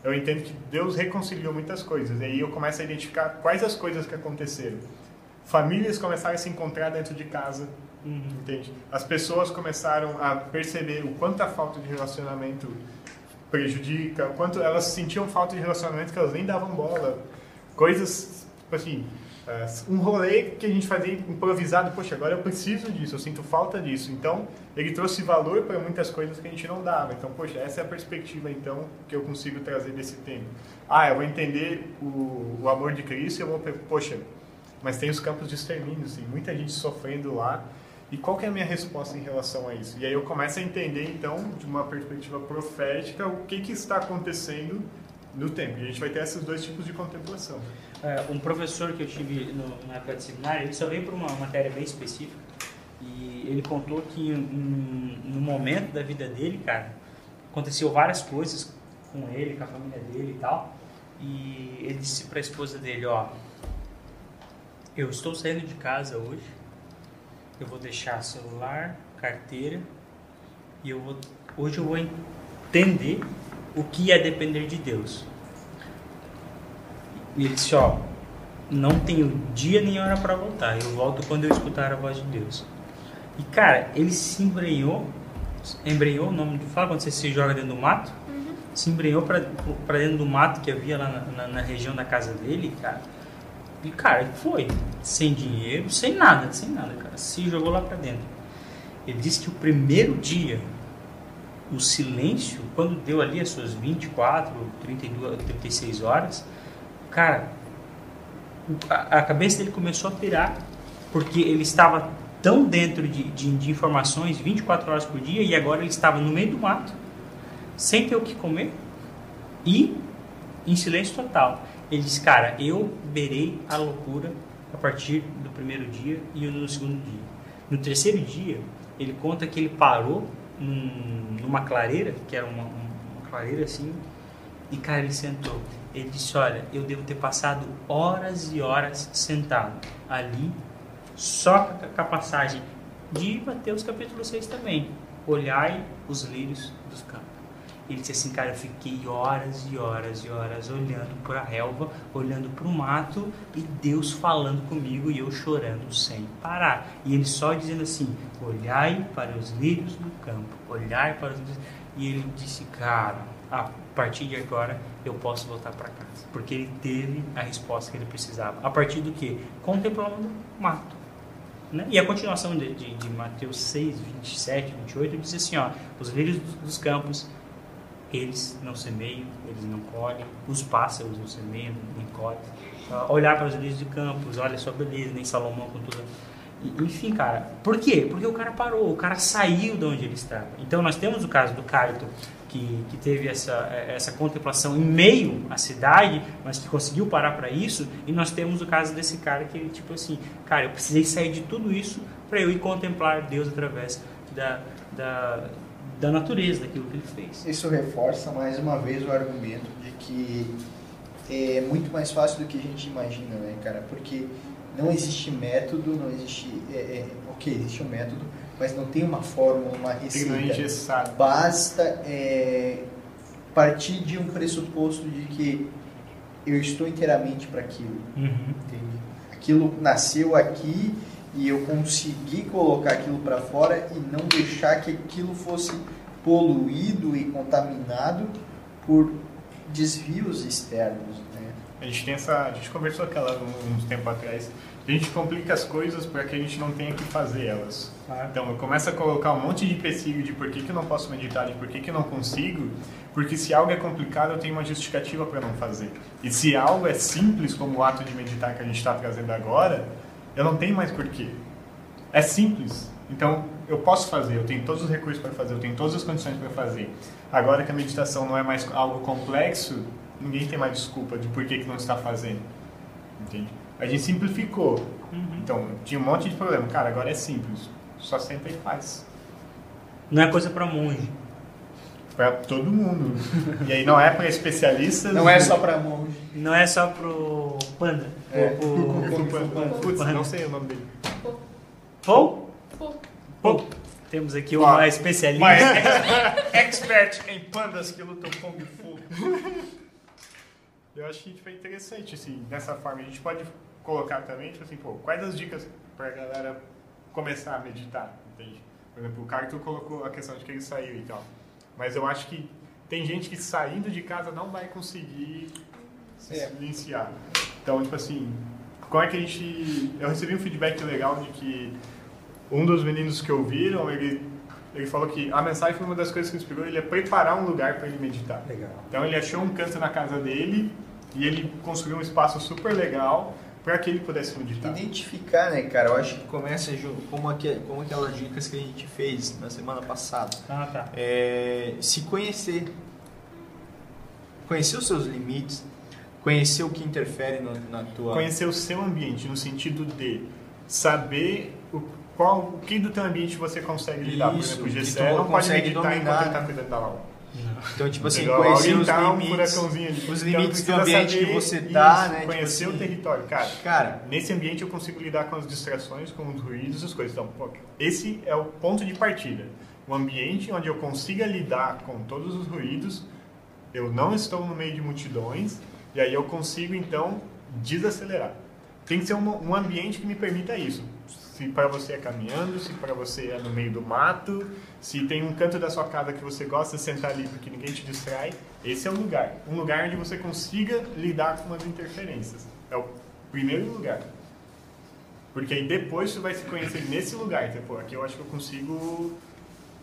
eu entendo que Deus reconciliou muitas coisas. E aí eu começo a identificar quais as coisas que aconteceram. Famílias começaram a se encontrar dentro de casa, entende? As pessoas começaram a perceber o quanto a falta de relacionamento prejudica, o quanto elas sentiam falta de relacionamento que elas nem davam bola. Coisas, tipo assim, eh, um rolê que a gente fazia improvisado, poxa, agora eu preciso disso, eu sinto falta disso. Então, ele trouxe valor para muitas coisas que a gente não dava. Então, poxa, essa é a perspectiva, então, que eu consigo trazer desse tempo. Ah, eu vou entender o, o amor de Cristo eu vou, poxa, mas tem os campos de extermínio, assim, muita gente sofrendo lá. E qual que é a minha resposta em relação a isso? E aí eu começo a entender, então, de uma perspectiva profética, o que, que está acontecendo no tempo. E a gente vai ter esses dois tipos de contemplação. É, um professor que eu tive no, na época de seminário, ele só veio para uma matéria bem específica e ele contou que em- no momento da vida dele, cara, aconteceu várias coisas com ele, com a família dele e tal. E ele disse para a esposa dele, ó, eu estou saindo de casa hoje, eu vou deixar celular, carteira e eu vou, hoje eu vou entender o que é depender de Deus. E ele disse, ó, não tenho dia nem hora para voltar. Eu volto quando eu escutar a voz de Deus. E cara, ele se embrenhou, embrenhou o nome do fala quando você se joga dentro do mato, se embrenhou para dentro do mato que havia lá na, na- na região da casa dele, cara. E cara, ele foi sem dinheiro, sem nada, sem nada, cara. Se jogou lá para dentro. Ele disse que o primeiro dia o silêncio, quando deu ali as suas 24, 32, 36 horas, cara, a, a cabeça dele começou a pirar, porque ele estava tão dentro de, de, de informações 24 horas por dia e agora ele estava no meio do mato, sem ter o que comer e em silêncio total. Ele disse, cara, eu beirei a loucura a partir do primeiro dia e no segundo dia. No terceiro dia, ele conta que ele parou num- numa clareira, que era uma, uma clareira assim, E, cara, ele sentou. Ele disse: Olha, eu devo ter passado horas e horas sentado ali, só com a- passagem de Mateus capítulo 6 também. Olhai os lírios dos campos. Ele disse assim, cara, eu fiquei horas e horas e horas olhando para a relva, olhando para o mato e Deus falando comigo e eu chorando sem parar. E ele só dizendo assim: olhai para os lírios do campo, olhai para os. E ele disse, cara, a partir de agora eu posso voltar para casa. Porque ele teve a resposta que ele precisava. A partir do que? Contemplando o mato. Né? E a continuação de, de, de Mateus 6, 27, 28 diz assim: ó, os lírios dos campos eles não semeiam, eles não colhem, os pássaros não semeiam, nem colhem. Ah, olhar para os lírios de campos, olha só beleza, nem Salomão com tudo. Enfim, cara, por quê? Porque o cara parou, o cara saiu de onde ele estava. Então nós temos o caso do Carito, que, que teve essa, essa contemplação em meio à cidade, mas que conseguiu parar para isso, e nós temos o caso desse cara que tipo assim, cara, eu precisei sair de tudo isso para eu ir contemplar Deus através da, da, da natureza, daquilo que ele fez. Isso reforça mais uma vez o argumento de que é muito mais fácil do que a gente imagina, né, cara? Porque não existe método, não existe. É, é, ok, existe um método, mas não tem uma fórmula, uma Tem receita. engessado. Basta é, partir de um pressuposto de que eu estou inteiramente para aquilo. Uhum. Entende? Aquilo nasceu aqui e eu consegui colocar aquilo para fora e não deixar que aquilo fosse poluído e contaminado por desvios externos. Né? A gente tem essa. A gente conversou aquela uns tempo atrás. A gente complica as coisas para que a gente não tenha que fazer elas. Então eu começo a colocar um monte de empecilho de por que, que eu não posso meditar, de por que, que eu não consigo, porque se algo é complicado eu tenho uma justificativa para não fazer. E se algo é simples, como o ato de meditar que a gente está trazendo agora, eu não tenho mais porquê. É simples. Então eu posso fazer, eu tenho todos os recursos para fazer, eu tenho todas as condições para fazer. Agora que a meditação não é mais algo complexo, ninguém tem mais desculpa de por que, que não está fazendo. Entende? A gente simplificou. Uhum. Então, tinha um monte de problema. Cara, agora é simples. Só senta e faz. Não é coisa para monge. Pra todo mundo. [LAUGHS] e aí não é para especialistas. Não é só para monge. Não é só pro panda. É. Pro- Putz, não sei o nome dele. Pou? Pô, Pou. Temos aqui uma Ó, especialista. Mas [LAUGHS] expert em pandas que lutam Kung Fu. Eu acho que foi interessante, assim, dessa forma. A gente pode colocar também, tipo assim, pô, quais as dicas pra galera começar a meditar, entende? Por exemplo, o Carto colocou a questão de que ele saiu e tal. Mas eu acho que tem gente que saindo de casa não vai conseguir se. Silenciar. Então, tipo assim, como é que a gente... Eu recebi um feedback legal de que um dos meninos que ouviram, ele, ele falou que a mensagem foi uma das coisas que inspirou ele a preparar um lugar para ele meditar. Legal. Então ele achou um canto na casa dele e ele construiu um espaço super legal para que ele pudesse meditar. Identificar, né, cara? Eu acho que começa como, aque- como aquelas dicas que a gente fez na semana passada. Ah, tá. É, se conhecer. Conhecer os seus limites. Conhecer o que interfere no- na tua... Conhecer o seu ambiente no sentido de saber o, qual, o que do teu ambiente você consegue lidar. Por Isso, exemplo, o tu não pode consegue meditar dominar, enquanto ele está né? cuidando da aula. Então, tipo assim, Entendeu? conhecer os tá um limites. ali. os Então, limites do precisa ambiente que você tá, isso, né? Tipo Conhecer assim, o território. Cara, Cara, Nesse ambiente eu consigo lidar com as distrações, com os ruídos, essas coisas. Então, pô, esse é o ponto de partida. Um ambiente onde eu consiga lidar com todos os ruídos, eu não estou no meio de multidões, e aí eu consigo, então, desacelerar. Tem que ser um, um ambiente que me permita isso. Se para você é caminhando, se para você é no meio do mato, se tem um canto da sua casa que você gosta de sentar ali porque ninguém te distrai, esse é o lugar. Um lugar onde você consiga lidar com as interferências. É o primeiro lugar. Porque aí depois tu vai se conhecer nesse lugar. Tipo, aqui eu acho que eu consigo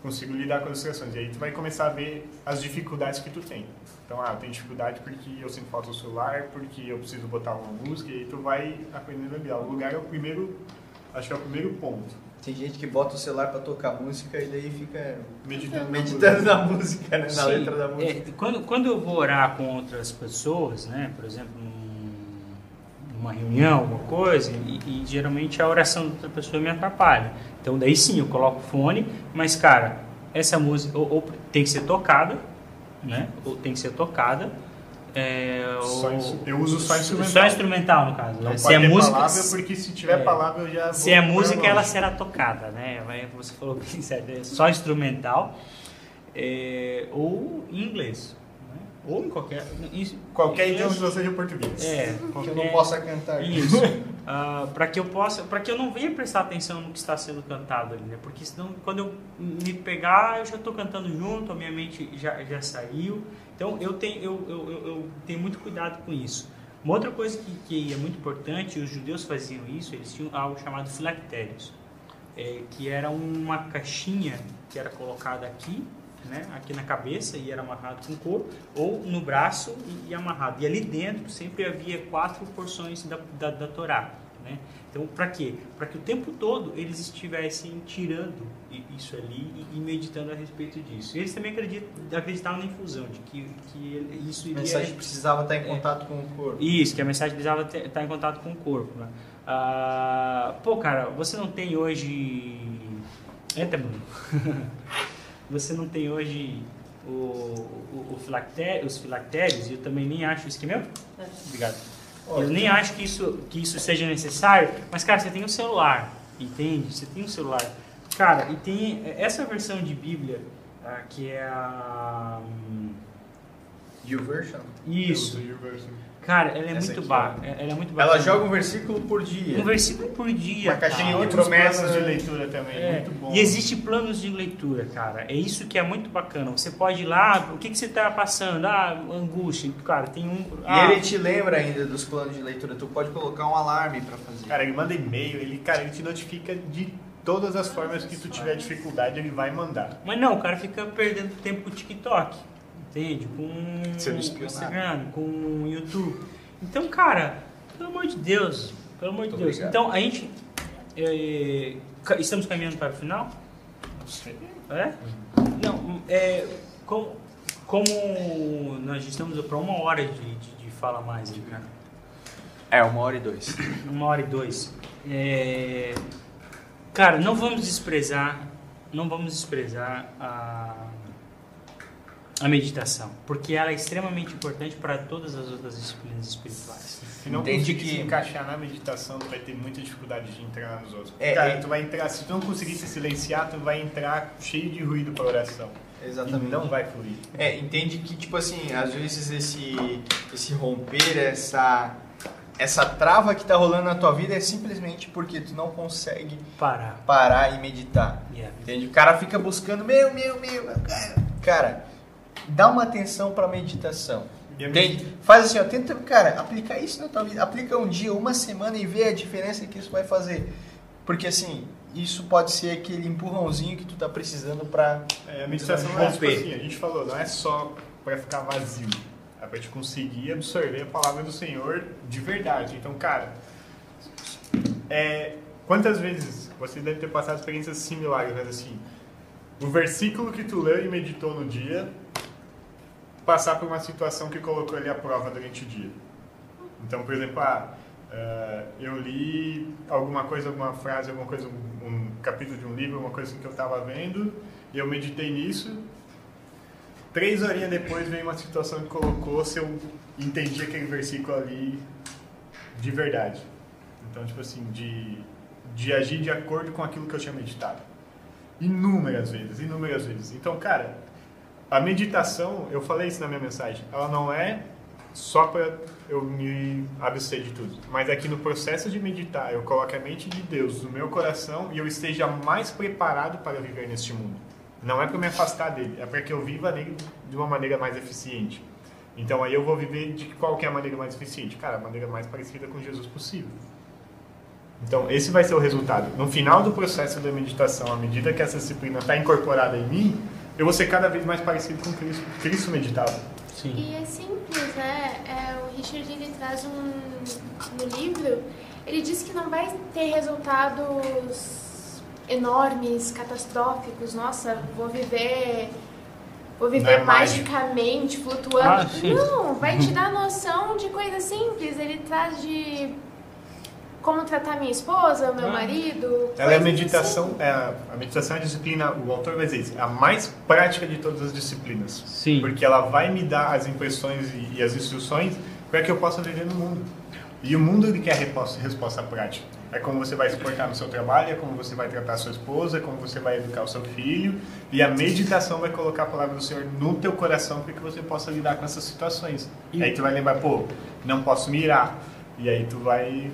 consigo lidar com as distrações. E aí tu vai começar a ver as dificuldades que tu tem. Então, ah, eu tenho dificuldade porque eu sinto falta do celular, porque eu preciso botar uma música, e aí tu vai aprendendo a lidar. O lugar é o primeiro, acho que é o primeiro ponto. tem gente que bota o celular pra tocar música e daí fica Meditando, meditando na música, né? Na Sim, letra da música. é, quando, quando eu vou orar com outras pessoas, né, por exemplo, num- numa reunião, alguma coisa, e, e geralmente a oração da outra pessoa me atrapalha. Então daí sim, eu coloco o fone, mas cara, essa música ou, ou tem que ser tocada, né, ou tem que ser tocada, É, Só o- ins- eu uso só instrumental. Só instrumental, no caso. Não se pode é música, palavra, porque se tiver é. palavra eu já se vou é música, ela será tocada, né? Você falou bem certo, [LAUGHS] é só instrumental é, ou em inglês, né? Ou em qualquer isso- Qualquer idioma que não seja português. É, Que eu não possa cantar. Isso. [LAUGHS] para que eu possa, para que eu não venha prestar atenção no que está sendo cantado ali, né? Porque senão quando eu me pegar, eu já estou cantando junto, a minha mente já, já saiu. Então eu tenho eu, eu, eu, eu tenho muito cuidado com isso. Uma outra coisa que, que é muito importante, os judeus faziam isso, eles tinham algo chamado filactérios, é, que era uma caixinha que era colocada aqui, né, aqui na cabeça e era amarrado com couro, ou no braço e, e amarrado. E ali dentro sempre havia quatro porções da, da, da Torá. Né? Então, para quê? Para que o tempo todo eles estivessem tirando isso ali e, e meditando a respeito disso. Eles também acreditam, acreditavam na infusão, de que, que isso A iria... mensagem precisava estar em É. contato com o corpo. Isso, que a mensagem precisava ter- estar em contato com o corpo. Né? Ah, pô, cara, você não tem hoje. Eita, Bruno. [LAUGHS] você não tem hoje o, o, o filacté- os filactérios, e eu também nem acho. Isso aqui é meu? Obrigado. Eu nem acho que isso, que isso seja necessário, mas, cara, você tem um celular, entende? Você tem um celular. Cara, e tem essa versão de Bíblia, ah, que é a. hum, YouVersion? Isso. Cara, ela é Essa muito aqui, ba ó. ela é muito bacana. Ela joga um versículo por dia. um versículo por dia. Uma caixinha cara. De outros promessas. planos de leitura também, É, muito bom. E existe planos de leitura, cara. É isso que é muito bacana. Você pode ir lá, o que, que você está passando? Ah, angústia. Cara, tem um. E ah, ele te lembra ainda dos planos de leitura. Tu pode colocar um alarme pra fazer. Cara, ele manda e-mail, ele, cara, ele te notifica de todas as formas que tu tiver dificuldade, ele vai mandar. Mas não, o cara fica perdendo tempo com o TikTok. Com. Instagram, com YouTube. Então, cara, pelo amor de Deus. Pelo amor de Muito Deus. obrigado. Então, a gente. é, estamos caminhando para o final? É? Não, é, como, como nós estamos para uma hora de, de, de fala mais aí, cara. É, uma hora e dois. [COUGHS] Uma hora e dois. É, cara, não vamos desprezar, não vamos desprezar a, a meditação, porque ela é extremamente importante para todas as outras disciplinas espirituais. Se não Entende conseguir que- se encaixar na meditação, tu vai ter muita dificuldade de entrar nos outros. É, Cara, é- tu vai entrar, se tu não conseguir se silenciar, tu vai entrar cheio de ruído pra oração. Exatamente. E não vai fluir. É, entende que, tipo assim, às vezes esse, esse romper, essa, essa trava que tá rolando na tua vida é simplesmente porque tu não consegue Parar. parar e meditar. Yeah. Entende? O cara fica buscando, meu, meu, meu, meu, cara. Dá uma atenção meditação. E a Entende? Faz assim, ó, tenta, cara, aplicar isso na tua vida. Aplica um dia, uma semana e vê a diferença que isso vai fazer. Porque assim, isso pode ser aquele empurrãozinho que tu tá precisando pra. É, a meditação não é tipo assim, a gente falou, não é só pra ficar vazio. É pra te conseguir absorver a palavra do Senhor de verdade. Então, cara, é, quantas vezes você deve ter passado experiências similares, mas assim, o versículo que tu leu e meditou no dia, passar por uma situação que colocou ele à prova durante o dia. Então, por exemplo, ah, eh, eu li alguma coisa, alguma frase, alguma coisa, um, um capítulo de um livro, alguma coisa que eu estava vendo, e eu meditei nisso. Três horinhas depois veio uma situação que colocou se eu entendi aquele versículo ali de verdade. Então, tipo assim, de, de agir de acordo com aquilo que eu tinha meditado. Inúmeras vezes, inúmeras vezes. Então, cara, a meditação, eu falei isso na minha mensagem, ela não é só para eu me abster de tudo, mas é que no processo de meditar eu coloque a mente de Deus no meu coração e eu esteja mais preparado para viver neste mundo. Não é para me afastar dele, é para que eu viva nele de uma maneira mais eficiente. Então aí eu vou viver de qual que é maneira mais eficiente? Cara, a maneira mais parecida com Jesus possível. Então, esse vai ser o resultado. No final do processo da meditação, à medida que essa disciplina está incorporada em mim, eu vou ser cada vez mais parecido com Cristo. Cristo meditava. Sim. E é simples, né? É, o Richard ele traz um no livro, ele diz que não vai ter resultados enormes, catastróficos. Nossa, vou viver vou Não viver é magicamente, flutuando. Ah, não, vai te dar noção de coisas simples. Ele traz de como tratar minha esposa, meu Ah. marido. Ela é a meditação, assim. é a, a meditação é a disciplina, o autor vai dizer isso, é a mais prática de todas as disciplinas. Sim. Porque ela vai me dar as impressões e, e as instruções para que eu possa viver no mundo. E o mundo ele quer resposta, resposta prática. É como você vai se portar no seu trabalho, é como você vai tratar a sua esposa, é como você vai educar o seu filho. E a meditação vai colocar a palavra do Senhor no teu coração para que você possa lidar com essas situações. E- Aí tu vai lembrar, pô, não posso mirar. E aí tu vai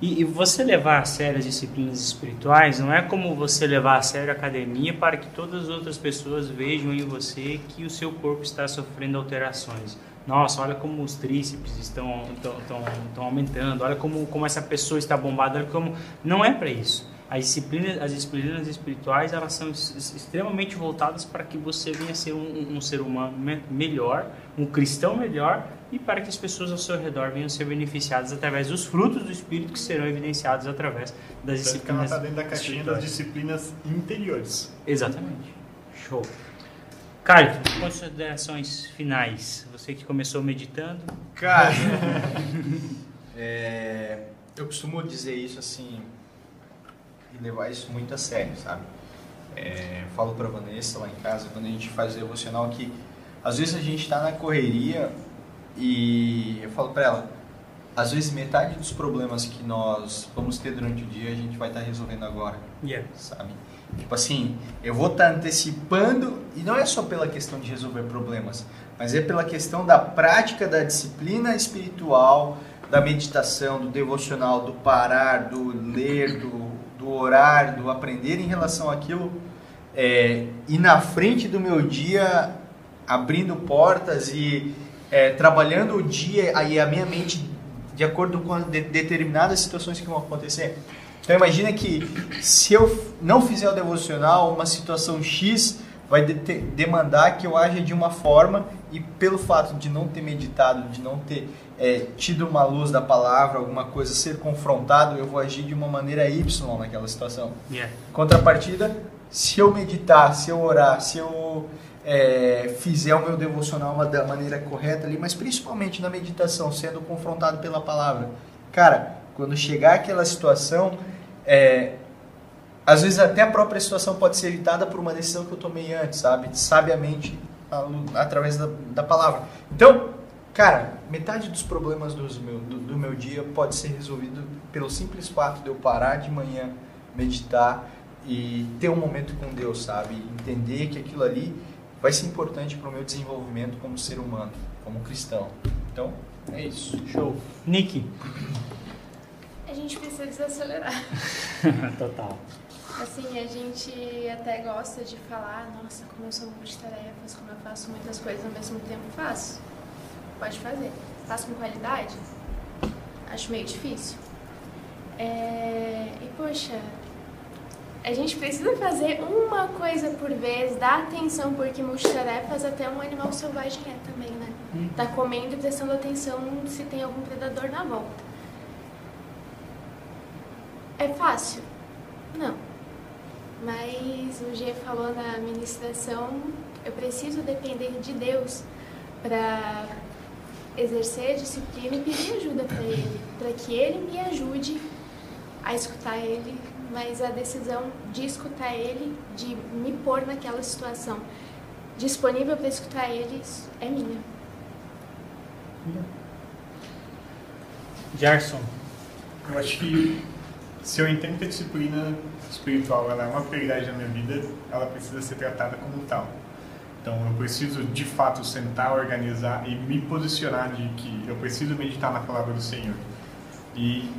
E, e você levar a sério as disciplinas espirituais não é como você levar a sério a academia para que todas as outras pessoas vejam em você que o seu corpo está sofrendo alterações. Nossa, olha como os tríceps estão, estão, estão, estão aumentando, olha como, como essa pessoa está bombada, olha como... Não é para isso. As disciplinas, as disciplinas espirituais elas são extremamente voltadas para que você venha a ser um, um ser humano me- melhor, um cristão melhor e para que as pessoas ao seu redor venham a ser beneficiadas através dos frutos do Espírito que serão evidenciados através das Tanto que ela disciplinas está dentro da caixinha das disciplinas interiores. Exatamente. Show. Caio, considerações finais. Você que começou meditando. Cara, [LAUGHS] é, eu costumo dizer isso assim levar isso muito a sério, sabe? É, falo pra Vanessa lá em casa, quando a gente faz o devocional, que às vezes a gente tá na correria e eu falo pra ela, às vezes metade dos problemas que nós vamos ter durante o dia a gente vai estar resolvendo agora Yeah. sabe? Tipo assim, eu vou estar antecipando, e não é só pela questão de resolver problemas, mas é pela questão da prática da disciplina espiritual, da meditação, do devocional, do parar, do ler, do, do orar, do aprender em relação àquilo, é, e na frente do meu dia, abrindo portas e é, trabalhando o dia e a minha mente de acordo com de- determinadas situações que vão acontecer. Então imagina que se eu não fizer o devocional, uma situação X vai de- demandar que eu haja de uma forma e pelo fato de não ter meditado, de não ter é, tido uma luz da palavra, alguma coisa ser confrontado, eu vou agir de uma maneira Y naquela situação. Yeah. Contrapartida, se eu meditar, se eu orar, se eu é, fizer o meu devocional da maneira correta ali, mas principalmente na meditação, sendo confrontado pela palavra. Cara, quando chegar aquela situação, é, às vezes até a própria situação pode ser evitada por uma decisão que eu tomei antes, sabe? Sabiamente, através da, da palavra. Então, cara, metade dos problemas dos meu- do, do meu dia pode ser resolvido pelo simples fato de eu parar de manhã, meditar e ter um momento com Deus, sabe? Entender que aquilo ali vai ser importante para o meu desenvolvimento como ser humano, como cristão. Então, é isso. Show. Nick. A gente precisa desacelerar. [LAUGHS] Total. Assim, a gente até gosta de falar, nossa, como eu sou multitarefas, como eu faço muitas coisas ao mesmo tempo, faço. Pode fazer. Faço com qualidade? Acho meio difícil. É... E, poxa, a gente precisa fazer uma coisa por vez, dar atenção, porque multitarefas até um animal selvagem é também, né? Tá comendo e prestando atenção se tem algum predador na volta. É fácil? Não. Mas o G falou na ministração, eu preciso depender de Deus para exercer a disciplina e pedir ajuda para Ele, para que Ele me ajude a escutar Ele, mas a decisão de escutar Ele, de me pôr naquela situação disponível para escutar Ele, é minha. Gerson. Eu acho que se eu entendo que a disciplina espiritual ela é uma prioridade na minha vida, ela precisa ser tratada como tal. Então eu preciso de fato sentar, organizar e me posicionar de que eu preciso meditar na palavra do Senhor. E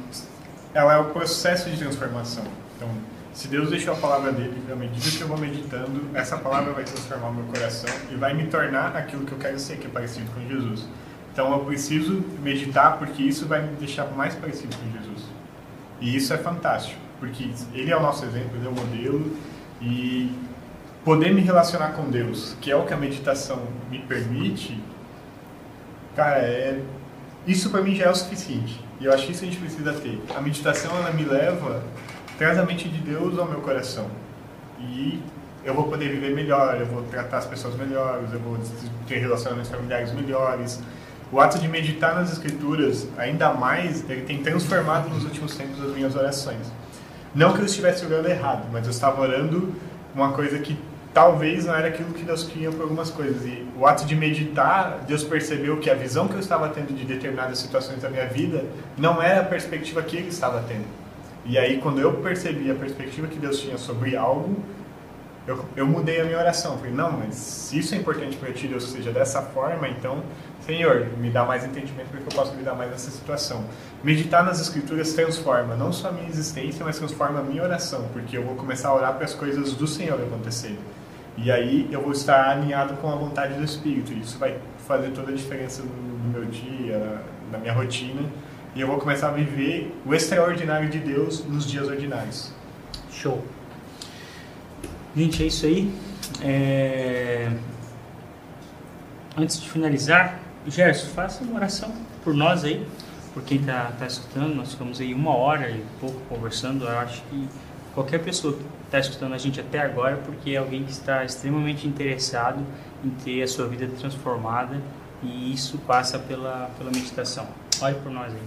ela é o processo de transformação. Então, se Deus deixou a palavra dele, à medida que eu vou meditando, essa palavra vai transformar o meu coração e vai me tornar aquilo que eu quero ser, que é parecido com Jesus. Então eu preciso meditar porque isso vai me deixar mais parecido com Jesus. E isso é fantástico, porque ele é o nosso exemplo, ele é o modelo e poder me relacionar com Deus, que é o que a meditação me permite, cara, é isso para mim já é o suficiente. E eu acho que isso a gente precisa ter. A meditação ela me leva traz a mente de Deus ao meu coração. E eu vou poder viver melhor, eu vou tratar as pessoas melhores, eu vou ter relacionamentos familiares melhores. o ato de meditar nas escrituras, ainda mais, ele tem transformado nos últimos tempos as minhas orações. Não que eu estivesse orando errado, mas eu estava orando uma coisa que talvez não era aquilo que Deus queria por algumas coisas. E o ato de meditar, Deus percebeu que a visão que eu estava tendo de determinadas situações da minha vida não era a perspectiva que ele estava tendo. E aí, quando eu percebi a perspectiva que Deus tinha sobre algo, eu, eu mudei a minha oração. Falei, não, mas isso é importante para ti, Deus, seja dessa forma, então, Senhor, me dá mais entendimento para que eu possa lidar mais nessa situação. Meditar nas Escrituras transforma não só a minha existência, mas transforma a minha oração, porque eu vou começar a orar para as coisas do Senhor acontecerem. E aí eu vou estar alinhado com a vontade do Espírito. Isso vai fazer toda a diferença no meu dia, na minha rotina. E eu vou começar a viver o extraordinário de Deus nos dias ordinários. Show. Gente, é isso aí. É... Antes de finalizar, Gerson, faça uma oração por nós aí, por quem está tá escutando. Nós ficamos aí uma hora e pouco conversando. Eu acho que qualquer pessoa que está escutando a gente até agora, porque é alguém que está extremamente interessado em ter a sua vida transformada e isso passa pela, pela meditação. Olhe por nós aí.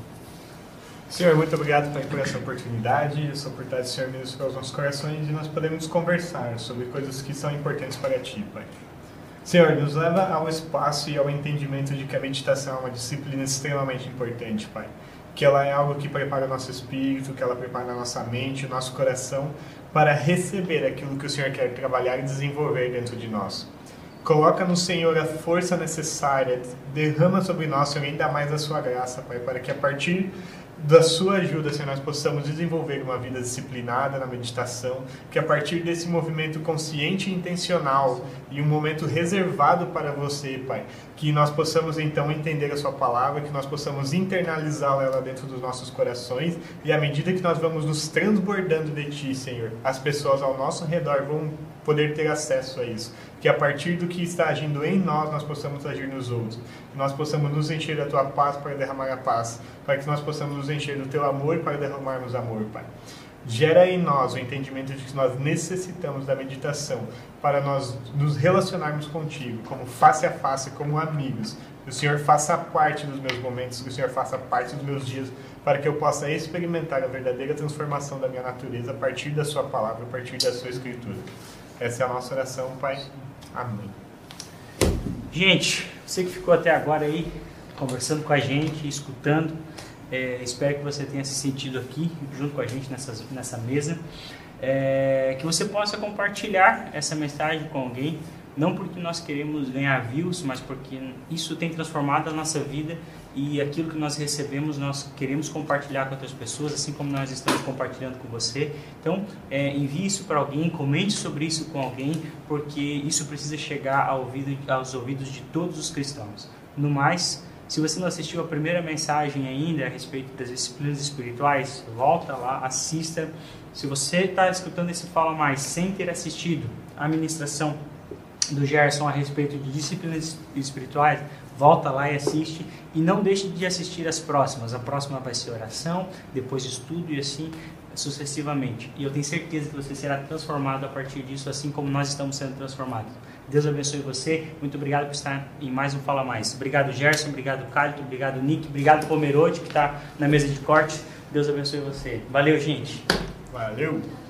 Senhor, muito obrigado Pai, por essa oportunidade, essa oportunidade, Senhor, ministrar os nossos corações e nós podemos conversar sobre coisas que são importantes para Ti, Pai. Senhor, nos leva ao espaço e ao entendimento de que a meditação é uma disciplina extremamente importante, Pai. Que ela é algo que prepara o nosso espírito, que ela prepara a nossa mente, o nosso coração para receber aquilo que o Senhor quer trabalhar e desenvolver dentro de nós. Coloca no Senhor a força necessária, derrama sobre nós, Senhor, ainda mais a sua graça, Pai, para que a partir da sua ajuda, Senhor, nós possamos desenvolver uma vida disciplinada na meditação, que a partir desse movimento consciente e intencional e um momento reservado para você, Pai, que nós possamos então entender a sua palavra, que nós possamos internalizá-la dentro dos nossos corações e à medida que nós vamos nos transbordando de Ti, Senhor, as pessoas ao nosso redor vão poder ter acesso a isso. Que a partir do que está agindo em nós, nós possamos agir nos outros. Que nós possamos nos encher da tua paz para derramar a paz. Para que nós possamos nos encher do teu amor para derramarmos amor, Pai. Gera em nós o entendimento de que nós necessitamos da meditação para nós nos relacionarmos contigo, como face a face, como amigos. Que o Senhor faça parte dos meus momentos, que o Senhor faça parte dos meus dias, para que eu possa experimentar a verdadeira transformação da minha natureza a partir da Sua palavra, a partir da Sua Escritura. Essa é a nossa oração, Pai. Amém. Gente, você que ficou até agora aí conversando com a gente, escutando, é, espero que você tenha se sentido aqui junto com a gente nessa, nessa mesa. É, que você possa compartilhar essa mensagem com alguém, não porque nós queremos ganhar views, mas porque isso tem transformado a nossa vida e aquilo que nós recebemos nós queremos compartilhar com outras pessoas, assim como nós estamos compartilhando com você. Então, é, envie isso para alguém, comente sobre isso com alguém, porque isso precisa chegar ao ouvido, aos ouvidos de todos os cristãos. No mais, se você não assistiu a primeira mensagem ainda a respeito das disciplinas espirituais, volta lá, assista. Se você está escutando esse Fala Mais sem ter assistido a ministração do Gerson a respeito de disciplinas espirituais, volta lá e assiste e não deixe de assistir as próximas. A próxima vai ser oração, depois estudo e assim sucessivamente. E eu tenho certeza que você será transformado a partir disso, assim como nós estamos sendo transformados. Deus abençoe você. Muito obrigado por estar em mais um Fala Mais. Obrigado, Gerson. Obrigado, Calito. Obrigado, Nick. Obrigado, Pomerode, que está na mesa de corte. Deus abençoe você. Valeu, gente. Valeu!